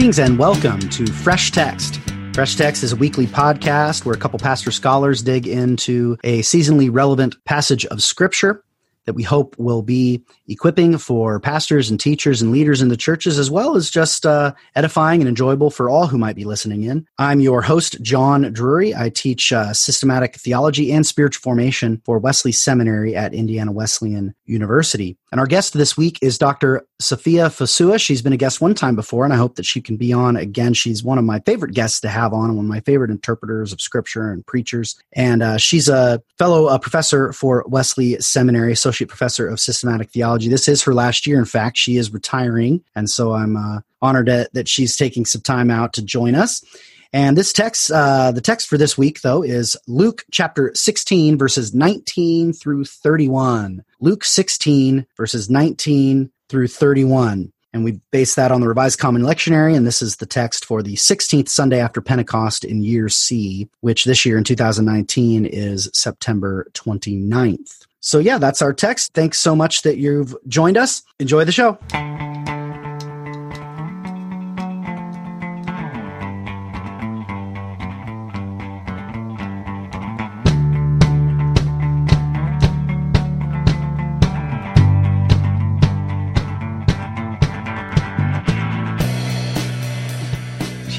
Greetings and welcome to Fresh Text. Fresh Text is a weekly podcast where a couple pastor scholars dig into a seasonally relevant passage of Scripture that we hope will be equipping for pastors and teachers and leaders in the churches, as well as just uh, edifying and enjoyable for all who might be listening in. I'm your host, John Drury. I teach uh, systematic theology and spiritual formation for Wesley Seminary at Indiana Wesleyan University. And our guest this week is Dr. Safiyah Fosua. She's been a guest one time before, and I hope that she can be on again. She's one of my favorite guests to have on, one of my favorite interpreters of scripture and preachers. And uh, she's a fellow professor for Wesley Seminary, associate professor of systematic theology. This is her last year. In fact, she is retiring. And so I'm uh, honored that she's taking some time out to join us. And this text, uh, the text for this week, though, is Luke chapter 16, verses 19 through 31. Luke 16, verses 19 through 31. And we base that on the Revised Common Lectionary, and this is the text for the 16th Sunday after Pentecost in year C, which this year in 2019 is September 29th. So, yeah, that's our text. Thanks so much that you've joined us. Enjoy the show.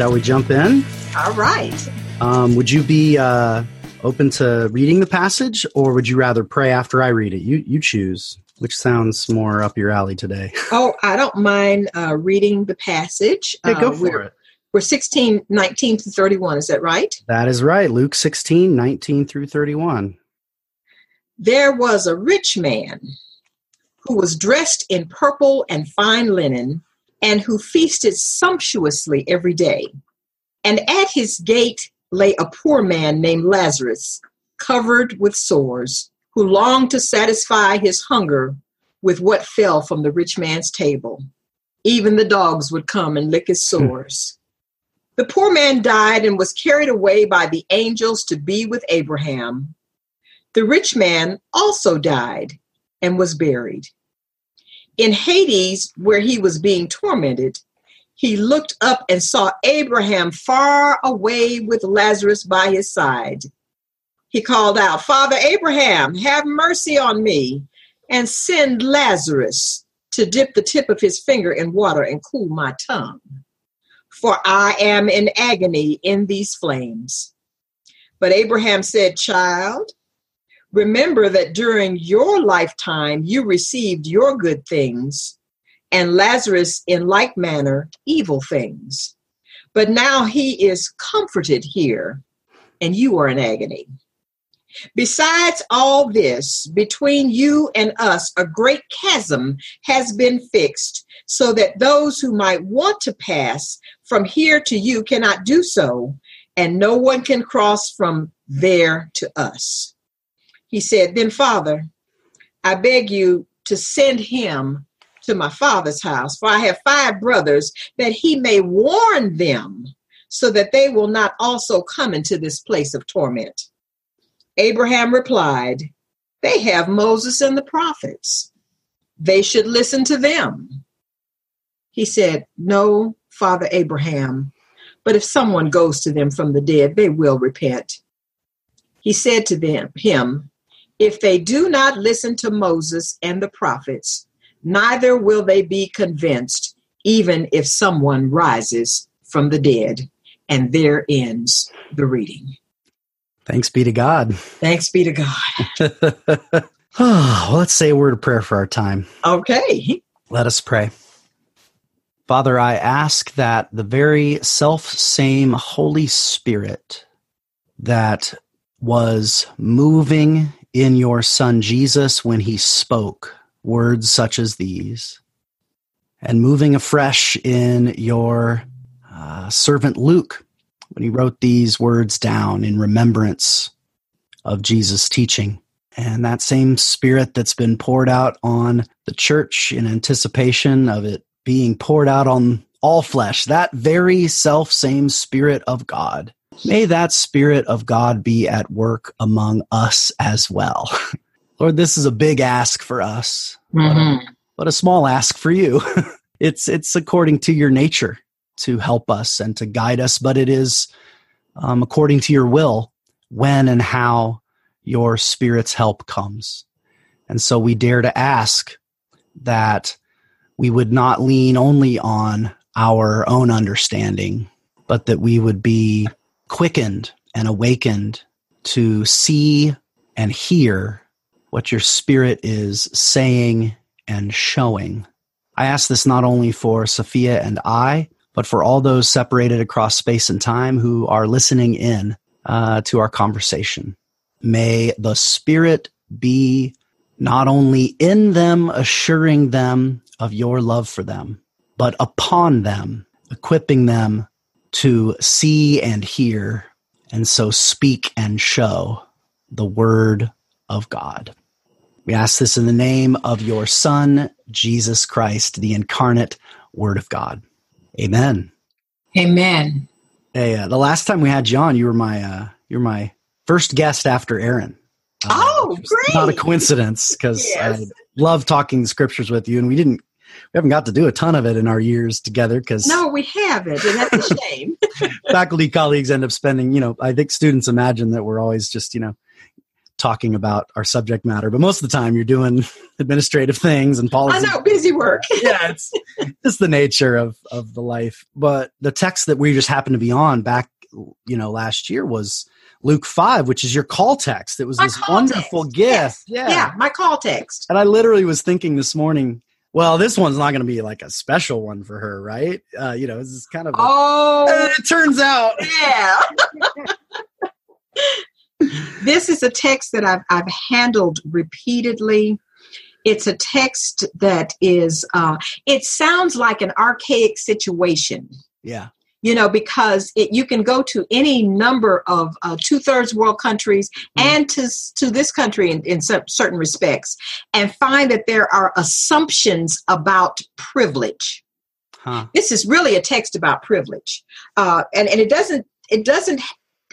Shall we jump in? All right. Um, would you be uh, open to reading the passage, or would you rather pray after I read it? You you choose. Which sounds more up your alley today? Oh, I don't mind uh, reading the passage. Okay, go uh, for it. We're 16, 19 to 31. Is that right? That is right. Luke 16, 19 through 31. There was a rich man who was dressed in purple and fine linen and who feasted sumptuously every day. And at his gate lay a poor man named Lazarus, covered with sores, who longed to satisfy his hunger with what fell from the rich man's table. Even the dogs would come and lick his hmm. sores. The poor man died and was carried away by the angels to be with Abraham. The rich man also died and was buried. In Hades, where he was being tormented, he looked up and saw Abraham far away with Lazarus by his side. He called out, Father Abraham, have mercy on me and send Lazarus to dip the tip of his finger in water and cool my tongue. For I am in agony in these flames. But Abraham said, Child, Remember that during your lifetime you received your good things, and Lazarus in like manner evil things. But now he is comforted here, and you are in agony. Besides all this, between you and us, a great chasm has been fixed, so that those who might want to pass from here to you cannot do so, and no one can cross from there to us. He said, Then, Father, I beg you to send him to my father's house, for I have five brothers, that he may warn them, so that they will not also come into this place of torment. Abraham replied, They have Moses and the prophets. They should listen to them. He said, No, Father Abraham, but if someone goes to them from the dead, they will repent. He said to them, him, if they do not listen to Moses and the prophets, neither will they be convinced, even if someone rises from the dead. And there ends the reading. Thanks be to God. Thanks be to God. well, let's say a word of prayer for our time. Okay. Let us pray. Father, I ask that the very self same Holy Spirit that was moving in your Son Jesus when he spoke words such as these, and moving afresh in your uh, servant Luke when he wrote these words down in remembrance of Jesus' teaching. And that same spirit that's been poured out on the church in anticipation of it being poured out on all flesh, that very self same spirit of God May that Spirit of God be at work among us as well. Lord, this is a big ask for us, mm-hmm. but, a, a small ask for you. it's it's according to your nature to help us and to guide us, but it is um, according to your will when and how your Spirit's help comes. And so we dare to ask that we would not lean only on our own understanding, but that we would be quickened and awakened to see and hear what your spirit is saying and showing. I ask this not only for Safiyah and I, but for all those separated across space and time who are listening in uh, to our conversation. May the Spirit be not only in them, assuring them of your love for them, but upon them, equipping them to see and hear, and so speak and show the Word of God. We ask this in the name of your Son, Jesus Christ, the incarnate Word of God. Amen. Amen. Hey, uh, the last time we had John, you were my uh, you're my first guest after Aaron. Uh, oh, great! Not a coincidence because yes. I love talking the scriptures with you, and we didn't we haven't got to do a ton of it in our years together because no we haven't and that's a shame faculty colleagues end up spending you know i think students imagine that we're always just you know talking about our subject matter but most of the time you're doing administrative things and policy i know busy work yeah it's just the nature of of the life but the text that we just happened to be on back you know last year was Luke 5, which is your call text. It was my this wonderful text. gift. Yes. Yeah. Yeah, my call text. And I literally was thinking this morning, well, this one's not going to be like a special one for her, right? Uh, you know, this is kind of. A, oh, it turns out. Yeah. this is a text that I've, I've handled repeatedly. It's a text that is, uh, it sounds like an archaic situation. Yeah you know, because it, you can go to any number of uh, two thirds world countries mm. and to, to this country in, in certain respects and find that there are assumptions about privilege. Huh. This is really a text about privilege. Uh, and, and it doesn't, it doesn't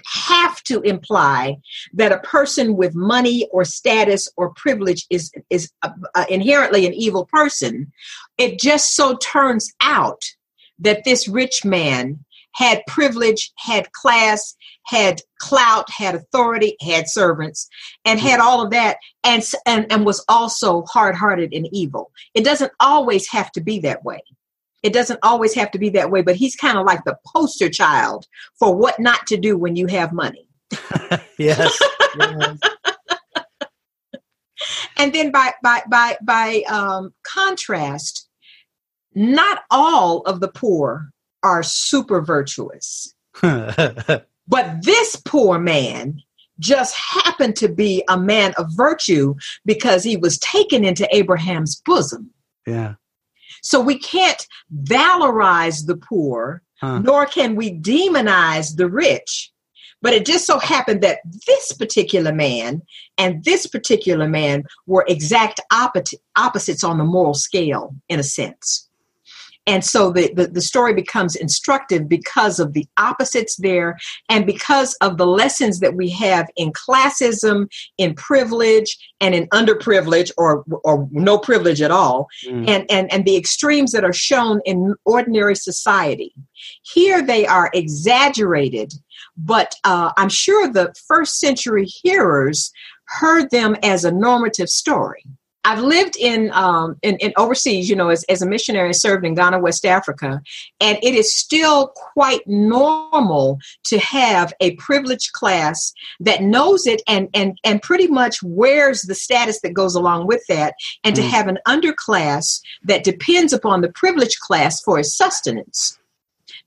have to imply that a person with money or status or privilege is is uh, uh, inherently an evil person it just so turns out that this rich man had privilege, had class, had clout, had authority, had servants, and had all of that, and, and, and was also hard hearted and evil. It doesn't always have to be that way. It doesn't always have to be that way, but he's kind of like the poster child for what not to do when you have money. yes. yes. and then by by by by um, contrast, not all of the poor are super virtuous. but this poor man just happened to be a man of virtue because he was taken into Abraham's bosom. Yeah. So we can't valorize the poor, huh. nor can we demonize the rich. But it just so happened that this particular man and this particular man were exact opposites on the moral scale, in a sense and so the, the, the, story becomes instructive because of the opposites there and because of the lessons that we have in classism in privilege and in underprivilege or or no privilege at all. Mm. and, and and the extremes that are shown in ordinary society. Here they are exaggerated but uh, i'm sure the first century hearers heard them as a normative story I've lived in, um, in, in overseas, you know, as, as a missionary, served in Ghana, West Africa, and it is still quite normal to have a privileged class that knows it and and and pretty much wears the status that goes along with that, and mm. to have an underclass that depends upon the privileged class for its sustenance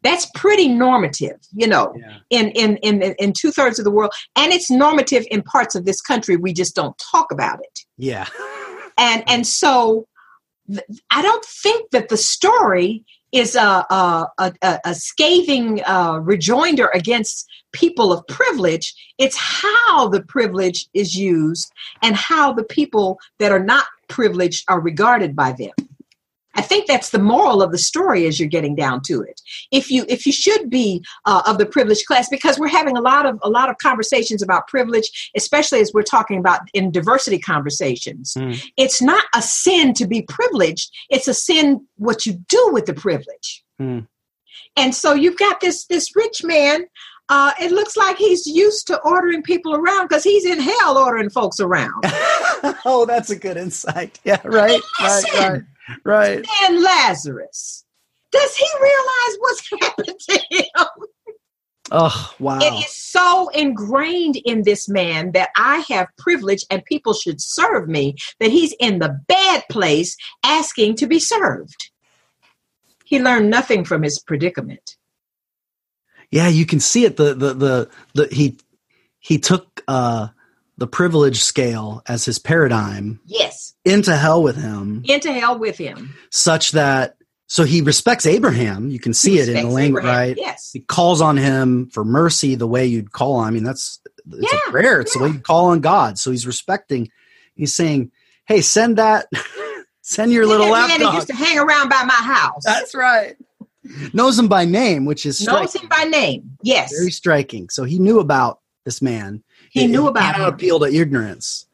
that's pretty normative you know yeah. in in in in two-thirds of the world and it's normative in parts of this country we just don't talk about it yeah and and so I don't think that the story is a a, a, a scathing uh, rejoinder against people of privilege. It's how the privilege is used and how the people that are not privileged are regarded by them. I think that's the moral of the story as you're getting down to it. If you if you should be uh, of the privileged class, because we're having a lot of a lot of conversations about privilege, especially as we're talking about in diversity conversations. Mm. It's not a sin to be privileged. It's a sin what you do with the privilege. Mm. And so you've got this this rich man. Uh, it looks like he's used to ordering people around because he's in hell ordering folks around. oh, that's a good insight. Yeah, right, right, right, right. And Lazarus, does he realize what's happened to him? Oh, wow. It is so ingrained in this man that I have privilege and people should serve me that he's in the bad place asking to be served. He learned nothing from his predicament. Yeah, you can see it. The the the, the he he took uh the privilege scale as his paradigm. Yes. Into hell with him. Into hell with him. Such that so he respects Abraham. You can see it in the language, right? Yes. He calls on him for mercy the way you'd call on. I mean, that's it's Yeah, a prayer. It's the way you call on God. So he's respecting. He's saying, "Hey, send that, send your little that man that laptop." used to hang around by my house. That's right. Knows him by name, which is Knows striking. him by name. Yes. very striking. So he knew about this man. He knew about him. appeal to ignorance,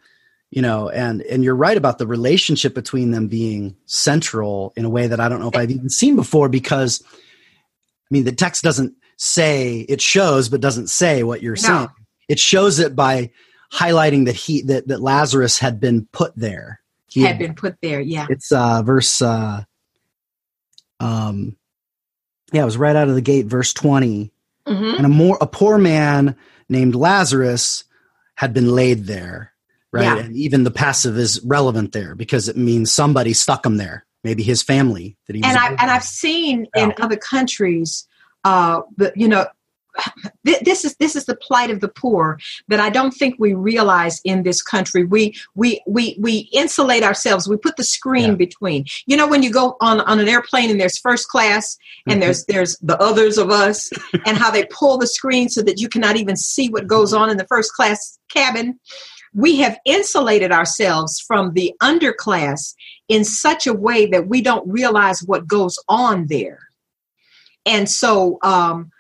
you know. And and you're right about the relationship between them being central in a way that I don't know if I've even seen before. Because I mean, the text doesn't say it shows, but doesn't say what you're No. saying. It shows it by highlighting that he that that Lazarus had been put there. He Had been put there. Yeah. it's uh verse uh um yeah it was right out of the gate verse 20 hmm and a more a poor man named lazarus had been laid there right? Yeah. and even the passive is relevant there because it means somebody stuck him there maybe his family that he and I and I've seen in other countries, uh, the, you know, this is this is the plight of the poor that I don't think we realize in this country. We we we we insulate ourselves. We put the screen Yeah. between. You know, when you go on on an airplane and there's first class and Mhm. there's there's the others of us and how they pull the screen so that you cannot even see what goes on in the first class cabin. We have insulated ourselves from the underclass in such a way that we don't realize what goes on there. And so um,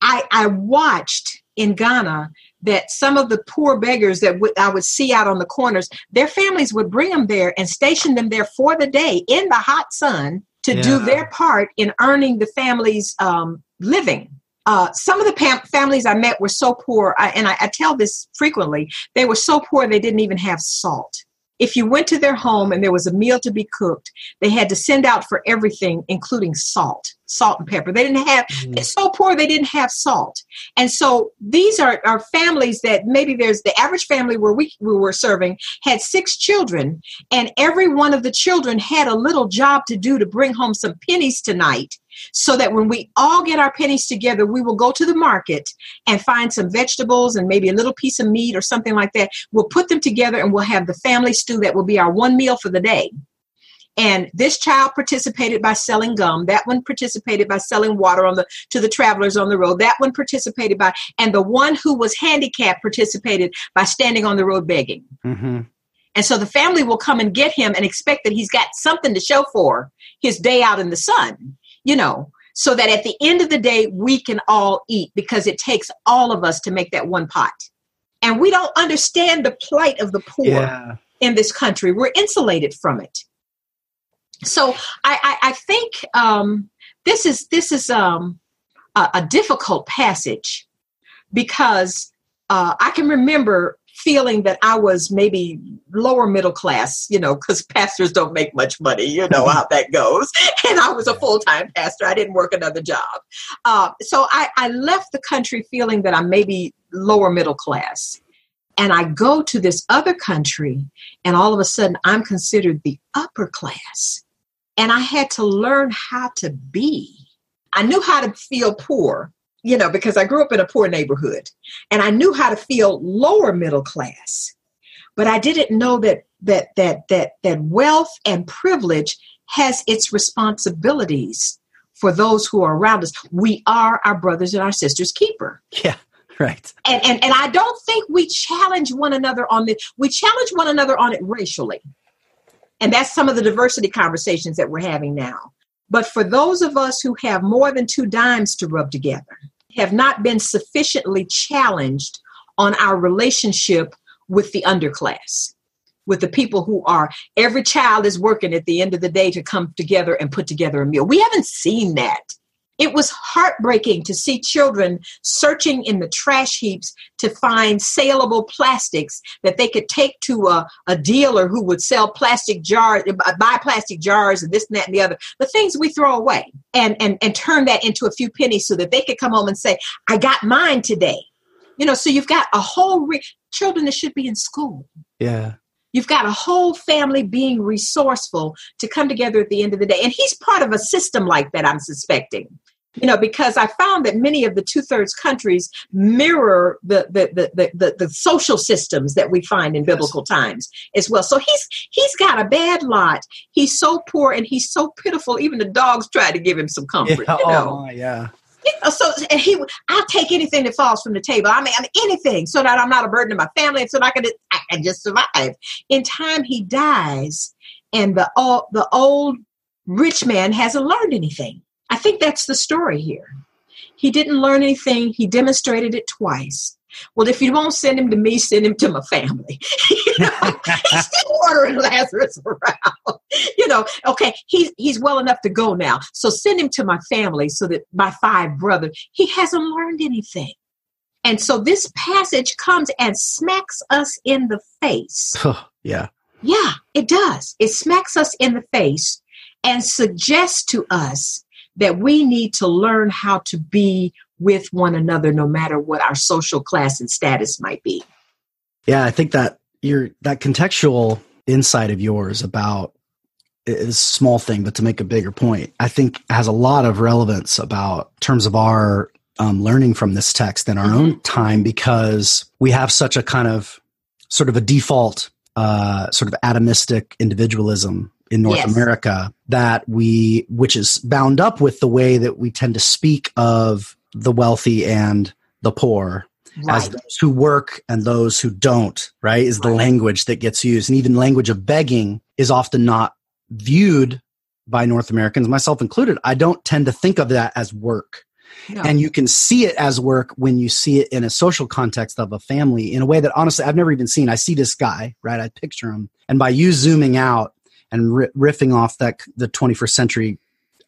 I, I watched in Ghana that some of the poor beggars that w- I would see out on the corners, their families would bring them there and station them there for the day in the hot sun to do their part in earning the family's um, living. Uh, some of the pam- families I met were so poor, I, and I, I tell this frequently, they were so poor they didn't even have salt. If you went to their home and there was a meal to be cooked, they had to send out for everything, including salt, salt and pepper. They didn't have, mm. they're so poor they didn't have salt. And so these are, are families that maybe there's the average family where we, we were serving had six children, and every one of the children had a little job to do to bring home some pennies tonight. So that when we all get our pennies together, we will go to the market and find some vegetables and maybe a little piece of meat or something like that. We'll put them together and we'll have the family stew that will be our one meal for the day. And this child participated by selling gum. That one participated by selling water on the to the travelers on the road. That one participated by, and the one who was handicapped participated by standing on the road begging. Mhm. And so the family will come and get him and expect that he's got something to show for his day out in the sun, you know, so that at the end of the day, we can all eat because it takes all of us to make that one pot. And we don't understand the plight of the poor yeah in this country. We're insulated from it. So I, I, I think um, this is this is um, a, a difficult passage because uh, I can remember feeling that I was maybe lower middle class, you know, because pastors don't make much money, you know how that goes. And I was a full time pastor, I didn't work another job. Uh, so I, I left the country feeling that I'm maybe lower middle class. And I go to this other country, and all of a sudden I'm considered the upper class. And I had to learn how to be. I knew how to feel poor, you know, because I grew up in a poor neighborhood and I knew how to feel lower middle class. But I didn't know that that that that that wealth and privilege has its responsibilities for those who are around us. We are our brothers and our sisters keeper. yeah right And and, and I don't think we challenge one another on this. We challenge one another on it racially. And that's some of the diversity conversations that we're having now. But for those of us who have more than two dimes to rub together, have not been sufficiently challenged on our relationship with the underclass, with the people who are, every child is working at the end of the day to come together and put together a meal. We haven't seen that It was heartbreaking to see children searching in the trash heaps to find saleable plastics that they could take to a, a dealer who would sell plastic jars, buy plastic jars and this and that and the other, the things we throw away, and, and, and turn that into a few pennies so that they could come home and say, I got mine today. You know, so you've got a whole re- children that should be in school. Yeah. You've got a whole family being resourceful to come together at the end of the day. And he's part of a system like that, I'm suspecting you know because i found that many of the two-thirds countries mirror the the, the the, the, the, social systems that we find in biblical times as well. So he's he's got a bad lot. He's so poor and he's so pitiful. Even the dogs try to give him some comfort oh, yeah, you know? oh, yeah. So and he i'll take anything that falls from the table. I mean, I mean anything so that i'm not a burden to my family and so that i can I can just survive. In time he dies and the old the old rich man hasn't learned anything I think that's the story here. He didn't learn anything, he demonstrated it twice. Well, if you won't send him to me, send him to my family. you know, he's still ordering Lazarus around. You know, okay, he's he's well enough to go now. So send him to my family so that my five brothers, he hasn't learned anything. And so this passage comes and smacks us in the face. yeah. Yeah, it does. It smacks us in the face and suggests to us that we need to learn how to be with one another no matter what our social class and status might be. Yeah, I think that your that contextual insight of yours about is a small thing, but to make a bigger point, I think has a lot of relevance about terms of our um, learning from this text in our mm-hmm. own time because we have such a kind of sort of a default uh, sort of atomistic individualism in North yes. America that we, which is bound up with the way that we tend to speak of the wealthy and the poor right. as those who work and those who don't, right? Is the language that gets used. And even language of begging is often not viewed by North Americans, myself included. I don't tend to think of that as work. No. And you can see it as work when you see it in a social context of a family in a way that honestly I've never even seen. I see this guy, right? I picture him. And by you zooming out, and riffing off that the 21st century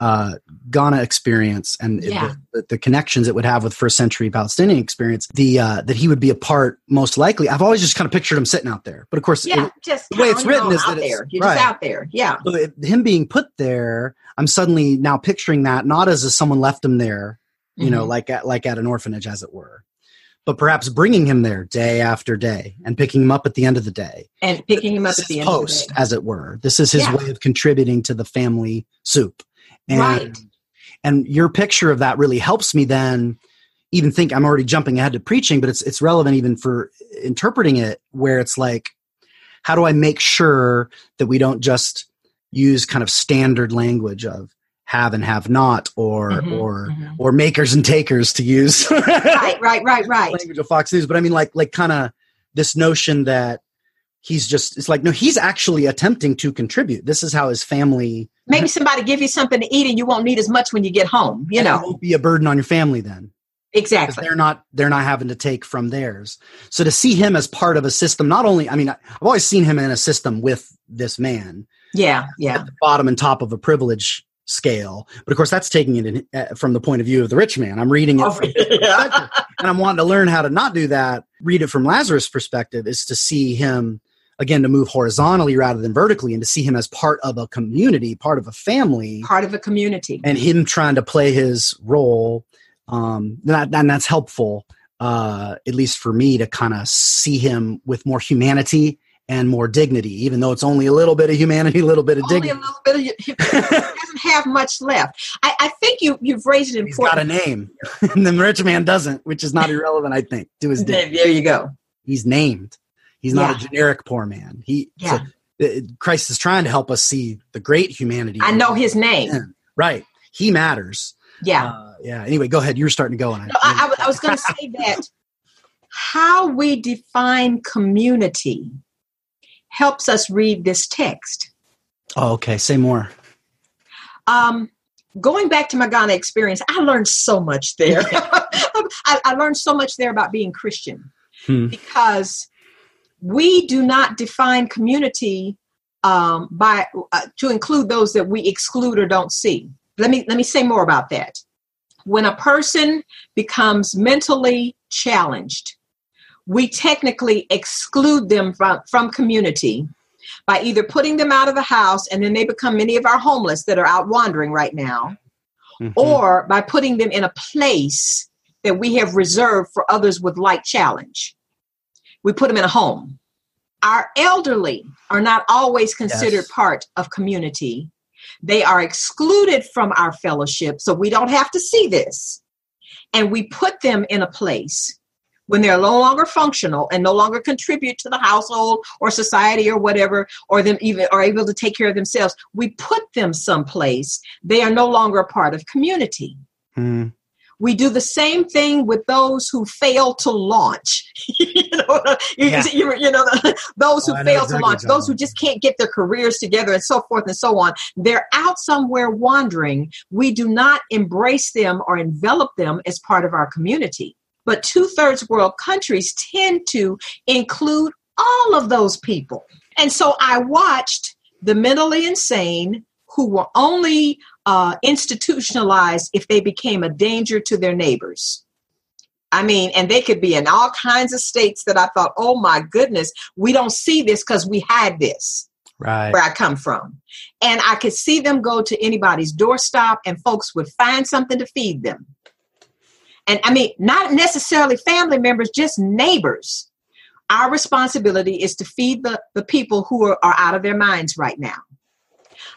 uh, Ghana experience and yeah. the, the, connections it would have with first century Palestinian experience, the uh, that he would be a part most likely. I've always just kind of pictured him sitting out there, but of course, yeah, it, just the way it's written is that there. You're right. just out there, yeah. So it, him being put there, I'm suddenly now picturing that not as if someone left him there, you mm-hmm. know, like at like at an orphanage, as it were, but perhaps bringing him there day after day and picking him up at the end of the day and picking him up this at the end post, the as it were. This is his yeah. way of contributing to the family soup. And, right. And your picture of that really helps me then even think I'm already jumping ahead to preaching, but it's it's relevant even for interpreting it where it's like, how do I make sure that we don't just use kind of standard language of have and have not or mm-hmm, or mm-hmm. or makers and takers to use. Right right right right. Language of fox news. But i mean like like kind of this notion that he's just it's like no he's actually attempting to contribute. This is how his family maybe somebody give you something to eat and you won't need as much when you get home you know it won't be a burden on your family then exactly. they're not they're not having to take from theirs. So to see him as part of a system not only i mean i've always seen him in a system with this man. Yeah yeah. at the bottom and top of a privilege scale. But of course, that's taking it in, uh, from the point of view of the rich man. I'm reading it, oh, yeah. and I'm wanting to learn how to not do that. Read it from Lazarus' perspective is to see him again to move horizontally rather than vertically, and to see him as part of a community, part of a family, part of a community, and him trying to play his role. Um, that, and that's helpful, uh, at least for me, to kind of see him with more humanity and more dignity, even though it's only a little bit of humanity, a little bit of only dignity. a little bit of doesn't have much left. I, I, think you you've raised an important. He's got a name, and the rich man doesn't, which is not irrelevant. I think to his name. There you go. He's named. He's not yeah. a generic poor man. He yeah. So, uh, Christ is trying to help us see the great humanity. I know his name. Right. He matters. Yeah. Uh, yeah. Anyway, go ahead. You were starting to go on. No, I, I, I was going to say that how we define community helps us read this text. Oh, okay. Say more. Um, going back to my Ghana experience, I learned so much there. I, I, learned so much there about being Christian hmm. because we do not define community um, by uh, to include those that we exclude or don't see. Let me let me say more about that. When a person becomes mentally challenged, we technically exclude them from, from community by either putting them out of the house and then they become many of our homeless that are out wandering right now, mm-hmm. or by putting them in a place that we have reserved for others with like challenge. We put them in a home. Our elderly are not always considered yes. part of community. They are excluded from our fellowship, so we don't have to see this. And we put them in a place when they're no longer functional and no longer contribute to the household or society or whatever, or them even are able to take care of themselves, we put them someplace. They are no longer a part of community. Mm. We do the same thing with those who fail to launch. you know, yeah. you, you, know those who oh, fail to launch, those who just can't get their careers together, and so forth and so on. They're out somewhere wandering. We do not embrace them or envelop them as part of our community. But two thirds world countries tend to include all of those people. And so I watched the mentally insane who were only uh, institutionalized if they became a danger to their neighbors. I mean, and they could be in all kinds of states that I thought, oh my goodness, we don't see this because we had this. Right. Where I come from. And I could see them go to anybody's doorstop and folks would find something to feed them. And I mean, not necessarily family members, just neighbors. Our responsibility is to feed the, the people who are, are out of their minds right now.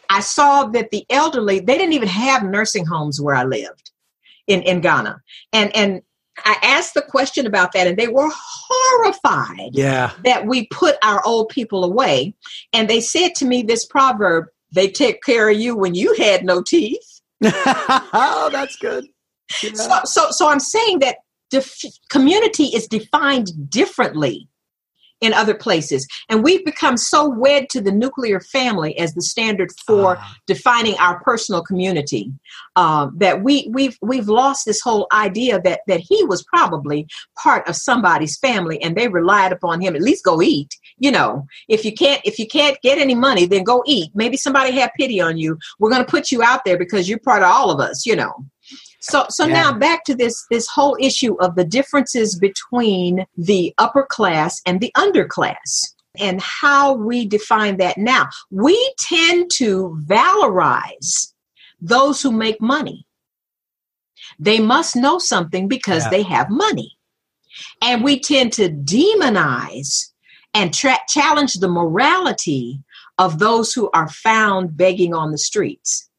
I saw that the elderly, they didn't even have nursing homes where I lived in, in Ghana. And and I asked the question about that, and they were horrified yeah. that we put our old people away. And they said to me this proverb, they take care of you when you had no teeth. oh, that's good. Yeah. So, so, so I'm saying that def- community is defined differently in other places. And we've become so wed to the nuclear family as the standard for uh. defining our personal community um, that we we've we've lost this whole idea that that he was probably part of somebody's family and they relied upon him at least go eat. You know, if you can't if you can't get any money, then go eat. Maybe somebody had pity on you. We're going to put you out there because you're part of all of us. You know. So so yeah. now back to this this whole issue of the differences between the upper class and the underclass and how we define that now. We tend to valorize those who make money. They must know something because yeah. they have money. And we tend to demonize and tra- challenge the morality of those who are found begging on the streets.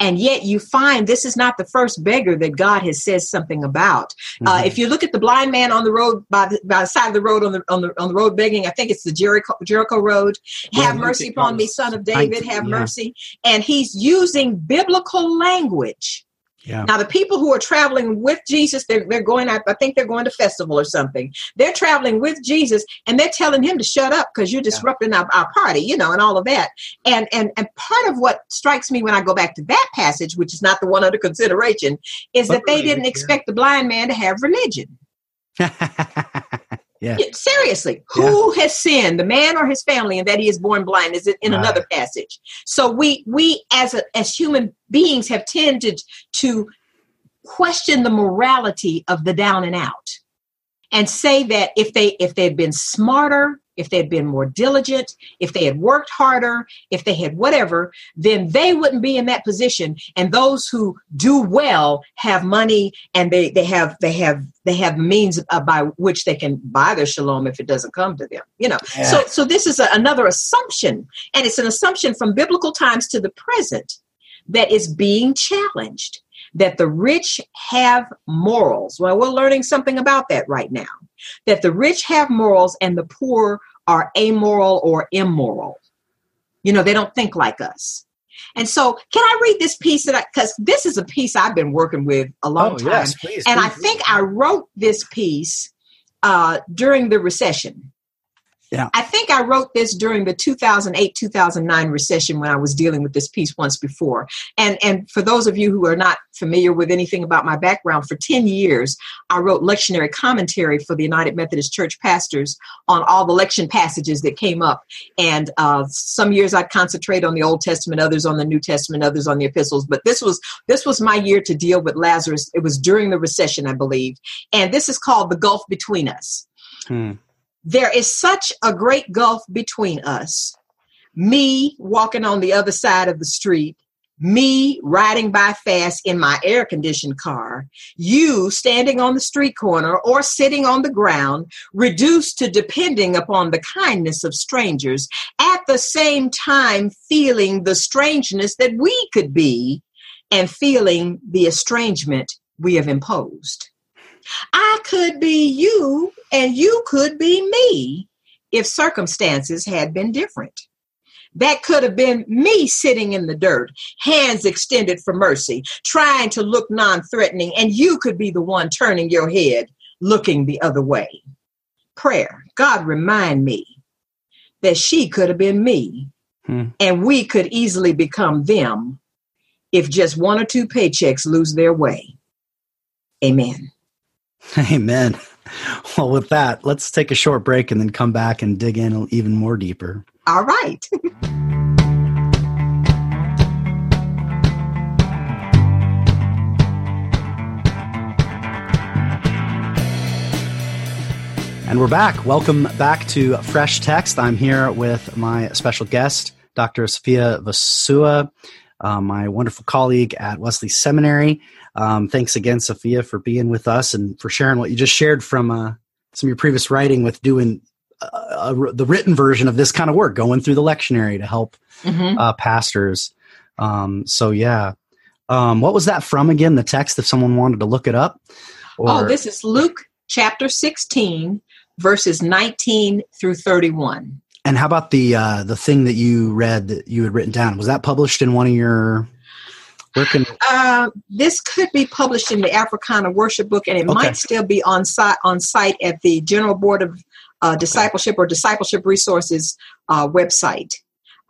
And yet you find this is not the first beggar that God has said something about. Uh, mm-hmm. Uh, if you look at the blind man on the road by the, by the side of the road on the, on the on the road begging, I think it's the Jericho Jericho road. Have mercy upon me, son of David. Have yeah. mercy. And he's using biblical language yeah. Now, the people who are traveling with Jesus, they're, they're going, I, I think they're going to festival or something. They're traveling with Jesus and they're telling him to shut up because you're disrupting yeah. our, our party, you know, and all of that. And, and, and part of what strikes me when I go back to that passage, which is not the one under consideration, is but that they didn't expect the blind man to have religion. Yeah. Seriously, who yeah. has sinned, the man or his family, and that he is born blind? Is it in right. another passage? So we we as a, as human beings have tended to question the morality of the down and out, and say that if they if they had been smarter, if they had been more diligent, if they had worked harder, if they had whatever, then they wouldn't be in that position. And those who do well have money and they, they have they have they have means by which they can buy their shalom if it doesn't come to them. You know, yeah. so so this is a, another assumption, and it's an assumption from biblical times to the present that is being challenged that the rich have morals. Well, we're learning something about that right now. That the rich have morals and the poor are amoral or immoral. You know, they don't think like us. And so, can I read this piece that I, because this is a piece I've been working with a long oh, time. Yes, please, and please, I think I wrote this piece uh, during the recession. Yeah. I think I wrote this during the 2008 2009 recession when I was dealing with this piece once before. And and for those of you who are not familiar with anything about my background, for 10 years I wrote lectionary commentary for the United Methodist Church pastors on all the lection passages that came up. And uh, some years I'd concentrate on the Old Testament, others on the New Testament, others on the epistles. But this was this was my year to deal with Lazarus. It was during the recession, I believe. And this is called the Gulf Between Us. Hmm there is such a great gulf between us. Me walking on the other side of the street, me riding by fast in my air conditioned car, you standing on the street corner or sitting on the ground, reduced to depending upon the kindness of strangers, at the same time feeling the strangeness that we could be and feeling the estrangement we have imposed. I could be you and you could be me if circumstances had been different. That could have been me sitting in the dirt, hands extended for mercy, trying to look non threatening, and you could be the one turning your head, looking the other way. Prayer, God, remind me that she could have been me, hmm. and we could easily become them if just one or two paychecks lose their way. Amen. Amen. Well, with that, let's take a short break and then come back and dig in even more deeper. All right. and we're back. Welcome back to Fresh Text. I'm here with my special guest, Dr. Safiyah Fosua, uh, my wonderful colleague at Wesley Seminary. Um, thanks again, Safiyah, for being with us and for sharing what you just shared from uh, some of your previous writing with doing uh, uh, the written version of this kind of work, going through the lectionary to help mm-hmm. Uh, pastors. Um, so, yeah. Um, what was that from again? The text, if someone wanted to look it up? Or... Oh, this is Luke chapter 16, verses 19 through 31. And how about the uh, the thing that you read that you had written down? Was that published in one of your where can uh, this could be published in the Africana Worship Book, and it okay. might still be on site on site at the General Board of uh, Discipleship or Discipleship Resources uh, website.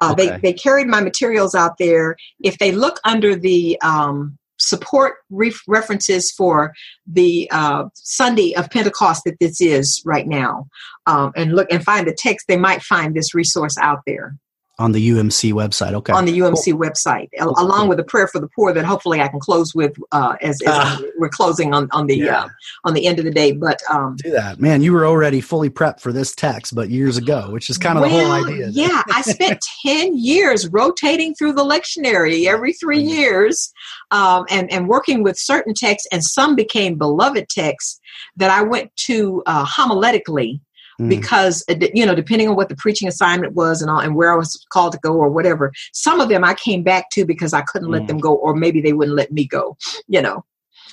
Uh, okay. They they carried my materials out there. If they look under the um, support ref- references for the uh, Sunday of Pentecost that this is right now, um, and look and find the text, they might find this resource out there on the UMC website. Okay. On the UMC cool. website, cool. along with a prayer for the poor that hopefully I can close with uh, as, as uh, we're closing on on the yeah. uh, on the end of the day. But um, do that, man. You were already fully prepped for this text, but years ago, which is kind of well, the whole idea. yeah, I spent ten years rotating through the lectionary every 3 mm-hmm. years, um, and and working with certain texts, and some became beloved texts that I went to uh, homiletically Mm. because uh, you know depending on what the preaching assignment was and all and where I was called to go or whatever some of them I came back to because I couldn't mm. let them go or maybe they wouldn't let me go you know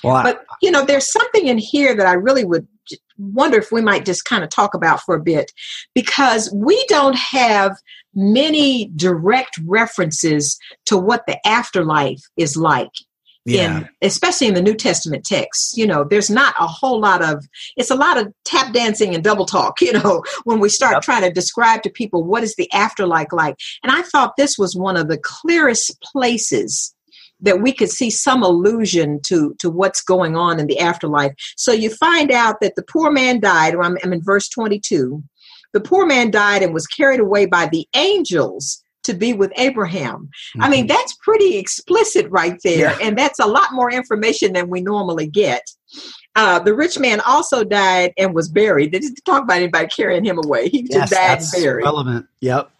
well, but you know there's something in here that I really would wonder if we might just kind of talk about for a bit because we don't have many direct references to what the afterlife is like yeah. in especially in the New Testament texts. You know, there's not a whole lot of it's a lot of tap dancing and double talk, you know, when we start yep. trying to describe to people what is the afterlife like. And I thought this was one of the clearest places that we could see some allusion to to what's going on in the afterlife. So you find out that the poor man died, I'm, I'm in verse 22. The poor man died and was carried away by the angels to be with Abraham. Mm-hmm. I mean, mm-hmm. that's pretty explicit right there. Yeah. And that's a lot more information than we normally get. Uh, the rich man also died and was buried. They didn't talk about anybody carrying him away. He just died and buried. Relevant. Yep.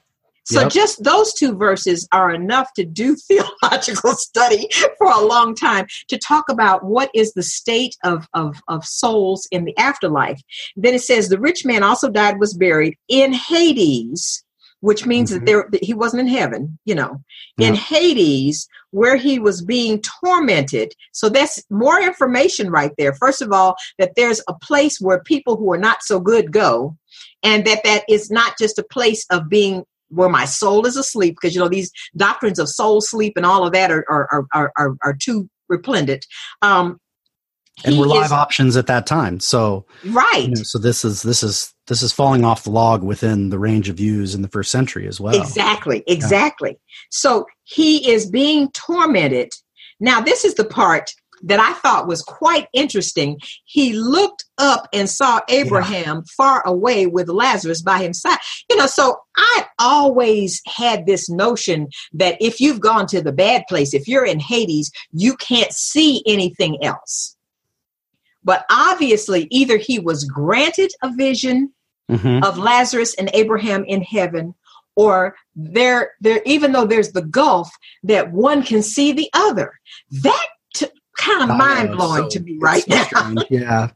So yep. just those two verses are enough to do theological study for a long time to talk about what is the state of, of, of souls in the afterlife. Then it says the rich man also died, was buried in Hades which means mm-hmm. that there that he wasn't in heaven, you know, yeah. in Hades where he was being tormented. So that's more information right there. First of all, that there's a place where people who are not so good go, and that that is not just a place of being where my soul is asleep because you know these doctrines of soul sleep and all of that are are are are, are too resplendent. Um, and He were live is- options at that time. So right. you know, so this is this is this is falling off the log within the range of views in the first century as well. Exactly, exactly. So he is being tormented. Now, this is the part that I thought was quite interesting. He looked up and saw Abraham far away with Lazarus by his side. You know, so I always had this notion that if you've gone to the bad place, if you're in Hades, you can't see anything else. But obviously, either he was granted a vision Mhm. of Lazarus and Abraham in heaven, or there, there, even though there's the gulf, that one can see the other. That t- kind of I mind blowing so- to me right now. strange. yeah,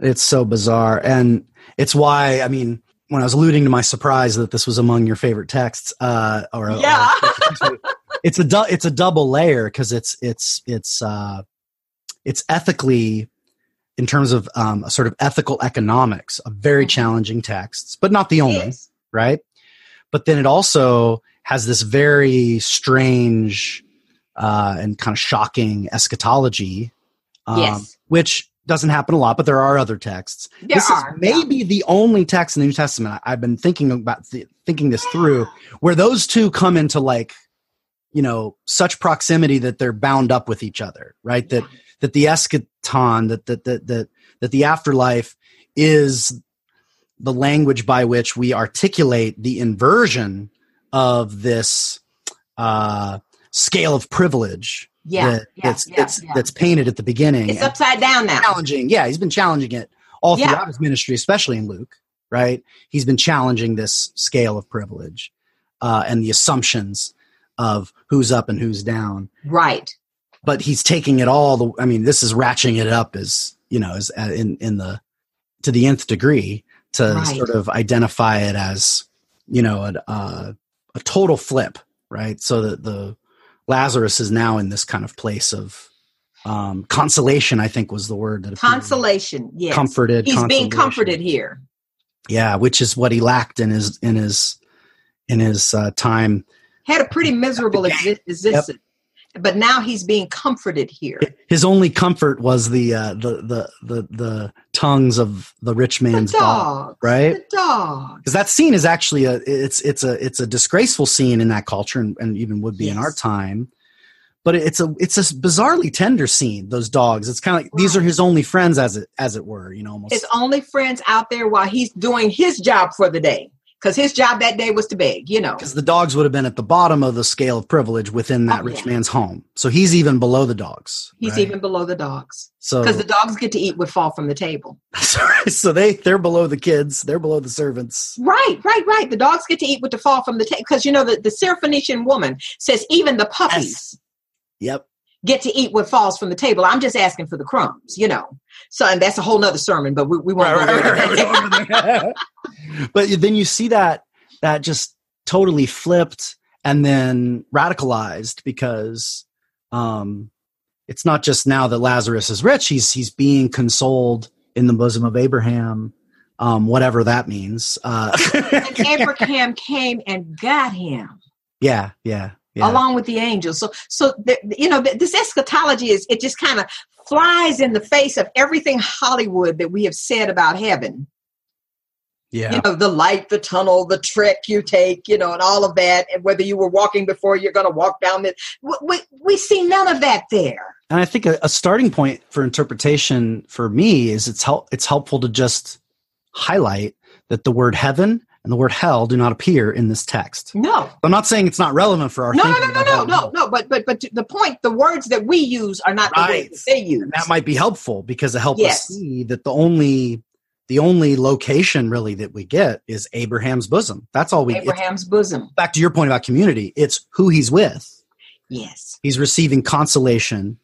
it's so bizarre, and it's why I mean, when I was alluding to my surprise that this was among your favorite texts, uh, or Yeah. or- it's a du- it's a double layer because it's it's it's uh, it's ethically in terms of um, a sort of ethical economics, a very Mhm. challenging text, but not the only right? But then it also has this very strange uh, and kind of shocking eschatology, um, Yes. which doesn't happen a lot, but there are other texts. There this are, is maybe the only text in the New Testament I- I've been thinking about th- thinking this through, where those two come into like, you know, such proximity that they're bound up with each other, right? That that the eschaton, that that that that that the afterlife is the language by which we articulate the inversion of this uh, scale of privilege Yeah, that, yeah, that's yeah, that's yeah. that's painted at the beginning. It's upside down now. challenging. Yeah, he's been challenging it all throughout his ministry, especially in Luke. Right, he's been challenging this scale of privilege uh, and the assumptions of who's up and who's down Right. But he's taking it all the i mean this is ratcheting it up as you know as uh, in in the to the nth degree to Right. sort of identify it as you know a, uh, a total flip right so that the lazarus is now in this kind of place of um consolation i think was the word that. Consolation. Yes. comforted He's being comforted here. yeah which is what he lacked in his in his in his uh, time Had a pretty miserable exi- existence. But now he's being comforted here. his only comfort was the uh, the the the the tongues of the rich The man's dog, dog. right? The dog. Because that scene is actually a it's it's a it's a disgraceful scene in that culture and, and even would be in our time. But it's a it's a bizarrely tender scene. Those dogs. It's kind of like these are his only friends, as it as it were. You know, almost. His only friends out there while he's doing his job for the day. Because his job that day was to beg, you know. because the dogs would have been at the bottom of the scale of privilege within that Oh, rich yeah. man's home. So he's even below the dogs. He's right? even below the dogs. so Because the dogs get to eat what fall from the table. so they they're below the kids. They're below the servants. Right, right, right. The dogs get to eat what to fall from the table. Because you know the, the Syrophoenician woman says even the puppies Yep. Get to eat what falls from the table. I'm just asking for the crumbs, you know. So and that's a whole nother sermon, but we, we won't go there. but then you see that that just totally flipped and then radicalized because um it's not just now that Lazarus is rich he's he's being consoled in the bosom of Abraham um whatever that means uh and Abraham came and got him. yeah yeah yeah along with the angels. So, so the, you know, th- this eschatology is it just kind of flies in the face of everything Hollywood that we have said about heaven. yeah You know, the light, the tunnel, the trek you take, you know, and all of that. And whether you were walking before, you're going to walk down this. We, we, we see none of that there. and I think a, a starting point for interpretation for me is it's help it's helpful to just highlight that the word heaven and the word hell do not appear in this text. No, I'm not saying it's not relevant for our no, no, thinking no, no, about no, no, no. But but but the point, the words that we use are not the words that they use. And that might be helpful because it helps Yes. us see that the only the only location really that we get is Abraham's bosom. That's all we Abraham's bosom. back to your point about community. It's who he's with. Yes. He's receiving consolation,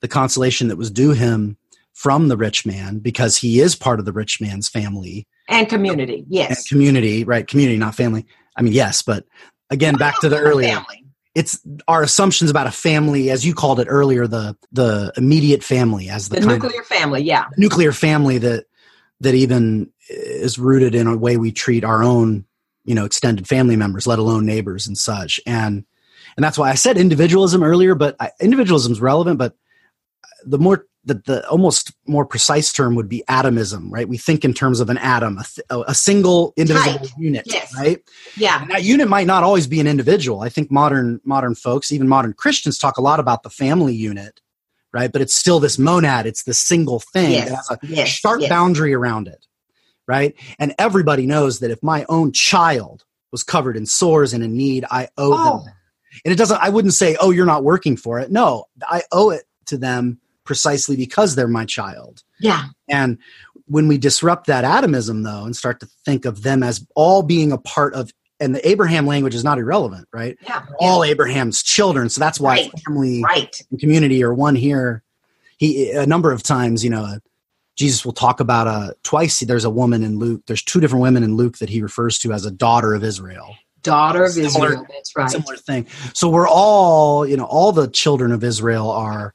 the consolation that was due him from the rich man because he is part of the rich man's family And community. and Yes. community, right? Community, not family. I mean, yes, but again, back to the earlier family. it's our assumptions about a family, as you called it earlier, the the immediate family as the, The kind of nuclear family. Yeah. nuclear family that that even is rooted in a way we treat our own you know extended family members let alone neighbors and such and and that's why i said individualism earlier but I, individualism is relevant but the more the, the almost more precise term would be atomism, right? We think in terms of an atom, a, th- a single indivisible Right. unit, Yes. right? Yeah. And that unit might not always be an individual. I think modern modern folks, even modern Christians, talk a lot about the family unit, right? But it's still this monad. It's this single thing Yes. that has a Yes. sharp yes. boundary around it, right? And everybody knows that if my own child was covered in sores and in need, I owe Oh. them. And it doesn't. I wouldn't say, "Oh, you're not working for it." No, I owe it to them precisely because they're my child. Yeah. And when we disrupt that atomism, though, and start to think of them as all being a part of, and the Abraham language is not irrelevant, right? Yeah. All Abraham's children. So that's why Right. family Right. and community are one here. He a number of times, you know, Jesus will talk about a twice. There's a woman in Luke. There's two different women in Luke that he refers to as a daughter of Israel. Daughter of Similar- Israel. That's right. Similar thing. So we're all, you know, all the children of Israel are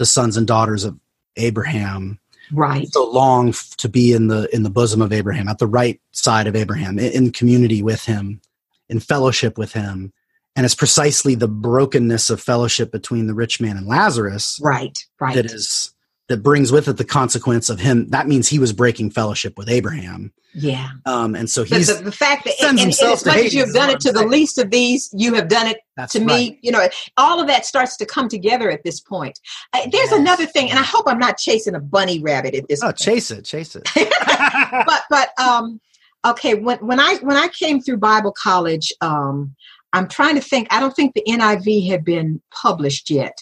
the sons and daughters of Abraham. Right. So long f- to be in the in the bosom of Abraham, at the right side of Abraham, in, in community with him, in fellowship with him. And it's precisely the brokenness of fellowship between the rich man and Lazarus Right. Right. that is that brings with it the consequence of him. That means he was breaking fellowship with Abraham, yeah. um, and so he's the, the fact that, sends and, and as much as you have done it to the least of these, you have done it that's to right. me. You know, all of that starts to come together at this point. Uh, there's Yes. another thing, and I hope I'm not chasing a bunny rabbit at this Oh, point. chase it, chase it. but but um okay when when i when i came through bible college um i'm trying to think i don't think the niv had been published yet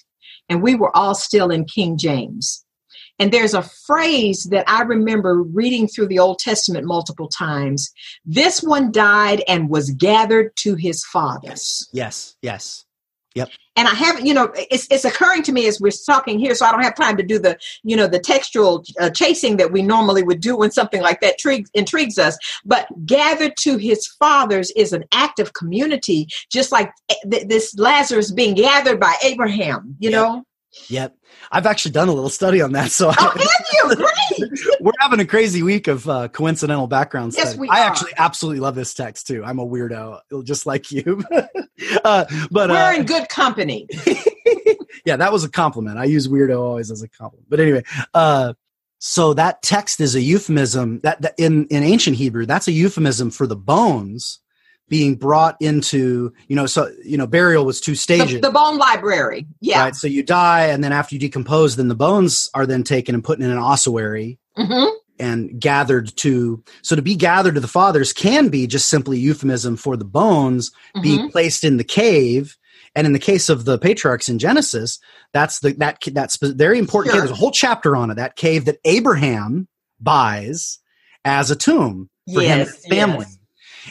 and we were all still in king james and there's a phrase that i remember reading through the old testament multiple times this one died and was gathered to his fathers yes, yes, Yep. and I haven't, you know, it's it's occurring to me as we're talking here, so I don't have time to do the, you know, the textual uh, chasing that we normally would do when something like that intrigues, intrigues us. But gathered to his fathers is an act of community, just like eh, th- this Lazarus being gathered by Abraham. You Yep. know, yep. I've actually done a little study on that, so oh, have you? Great. we're having a crazy week of uh, coincidental background Yes, study. we I are. actually absolutely love this text too. I'm a weirdo, just like you. uh, but We're uh, in good company. yeah, that was a compliment. I use weirdo always as a compliment. But anyway, uh, so that text is a euphemism that, that in in ancient Hebrew, that's a euphemism for the bones being brought into you know so you know burial was two stages. the bone library. Yeah. Right. So you die, and then after you decompose, then the bones are then taken and put in an ossuary hmm and gathered to. So to be gathered to the fathers can be just simply euphemism for the bones Mm-hmm. being placed in the cave. And in the case of the patriarchs in Genesis, that's the that that's very important. Sure. Cave. There's a whole chapter on it. That cave that Abraham buys as a tomb for him and Yes, his family. yes.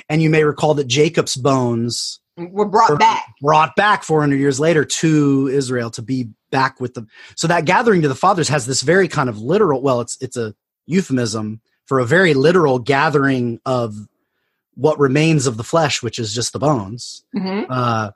And you may recall that Jacob's bones We're brought were back. brought back 400 years later to Israel to be back with them. So that gathering to the fathers has this very kind of literal. Well, it's it's a euphemism for a very literal gathering of what remains of the flesh, which is just the bones. hmm Uh,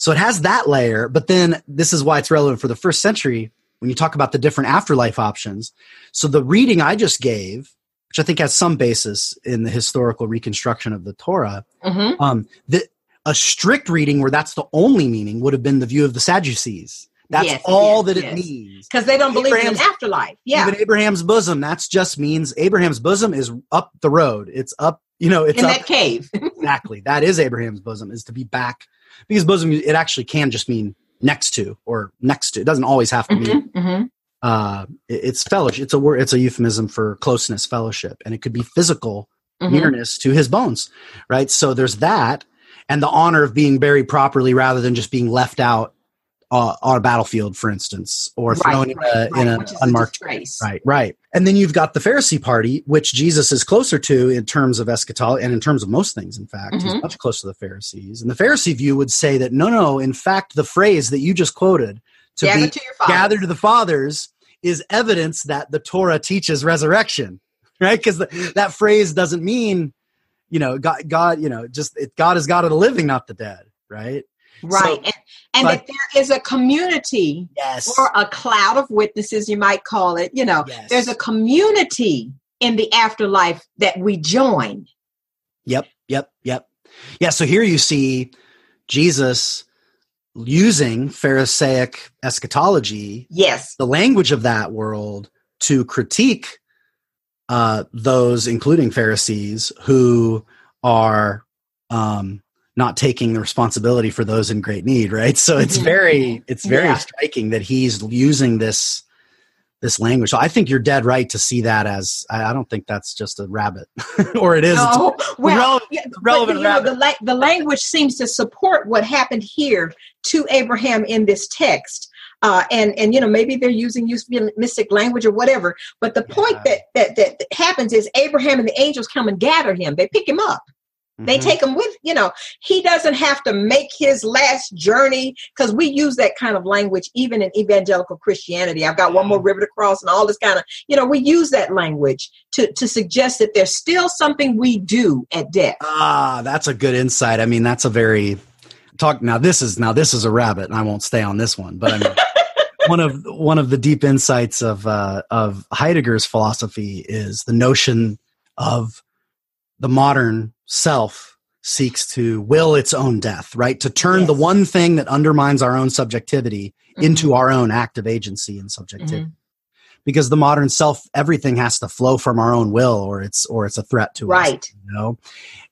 so it has that layer, but then this is why it's relevant for the first century when you talk about the different afterlife options. So the reading I just gave, which I think has some basis in the historical reconstruction of the Torah, hmm um, the, a strict reading where that's the only meaning would have been the view of the Sadducees. That's Yes, all yes, that it means. Because they don't believe in an afterlife. Yeah. Even Abraham's bosom, that's just means Abraham's bosom is up the road. It's up, you know, it's in up that cave. exactly. That is Abraham's bosom, is to be back. Because bosom, it actually can just mean next to or next to. It doesn't always have to mean. Mhm, mhm. Uh, it's fellowship. It's a word. It's a euphemism for closeness, fellowship, and it could be physical Mhm. nearness to his bones, right? So there's that, and the honor of being buried properly rather than just being left out uh, on a battlefield, for instance, or thrown in a, in a which is unmarked. disgrace. Right, right. And then you've got the Pharisee party, which Jesus is closer to in terms of eschatology and in terms of most things, in fact. He's Mhm. much closer to the Pharisees. And the Pharisee view would say that no, no, in fact, the phrase that you just quoted to Gather be to gathered to the fathers is evidence that the Torah teaches resurrection, right? Because that phrase doesn't mean, you know, God, God, you know, just it, God is God of the living, not the dead, right? Right. So- and and but- that there is a community Yes. or a cloud of witnesses, you might call it. You know, Yes. there's a community in the afterlife that we join. Yep, yep, yep. Yeah, so here you see Jesus using Pharisaic eschatology, Yes. the language of that world, to critique uh, those, including Pharisees, who are um, not taking the responsibility for those in great need. Right. So it's very it's very Yeah. striking that he's using this this language. So I think you're dead right to see that as I, don't think that's just a rabbit, or it is. No, well, rele- yeah, relevant you know, the, la- the language seems to support what happened here to Abraham in this text. Uh, and and you know maybe they're using euphemistic language or whatever, but the point that, that that happens is Abraham and the angels come and gather him. They pick him up. They Mhm. take him with, you know, he doesn't have to make his last journey because we use that kind of language even in evangelical Christianity. I've got one more river to cross and all this kind of, you know, we use that language to, to suggest that there's still something we do at death. Ah, that's a good insight. I mean, that's a very talk. Now this is now this is a rabbit, and I won't stay on this one. But I mean, one of one of the deep insights of uh, of Heidegger's philosophy is the notion of the modern self seeks to will its own death, right? To turn the one thing that undermines our own subjectivity into our own active agency and subjectivity. Mhm. Because the modern self, everything has to flow from our own will, or it's or it's a threat to us. Right. You know,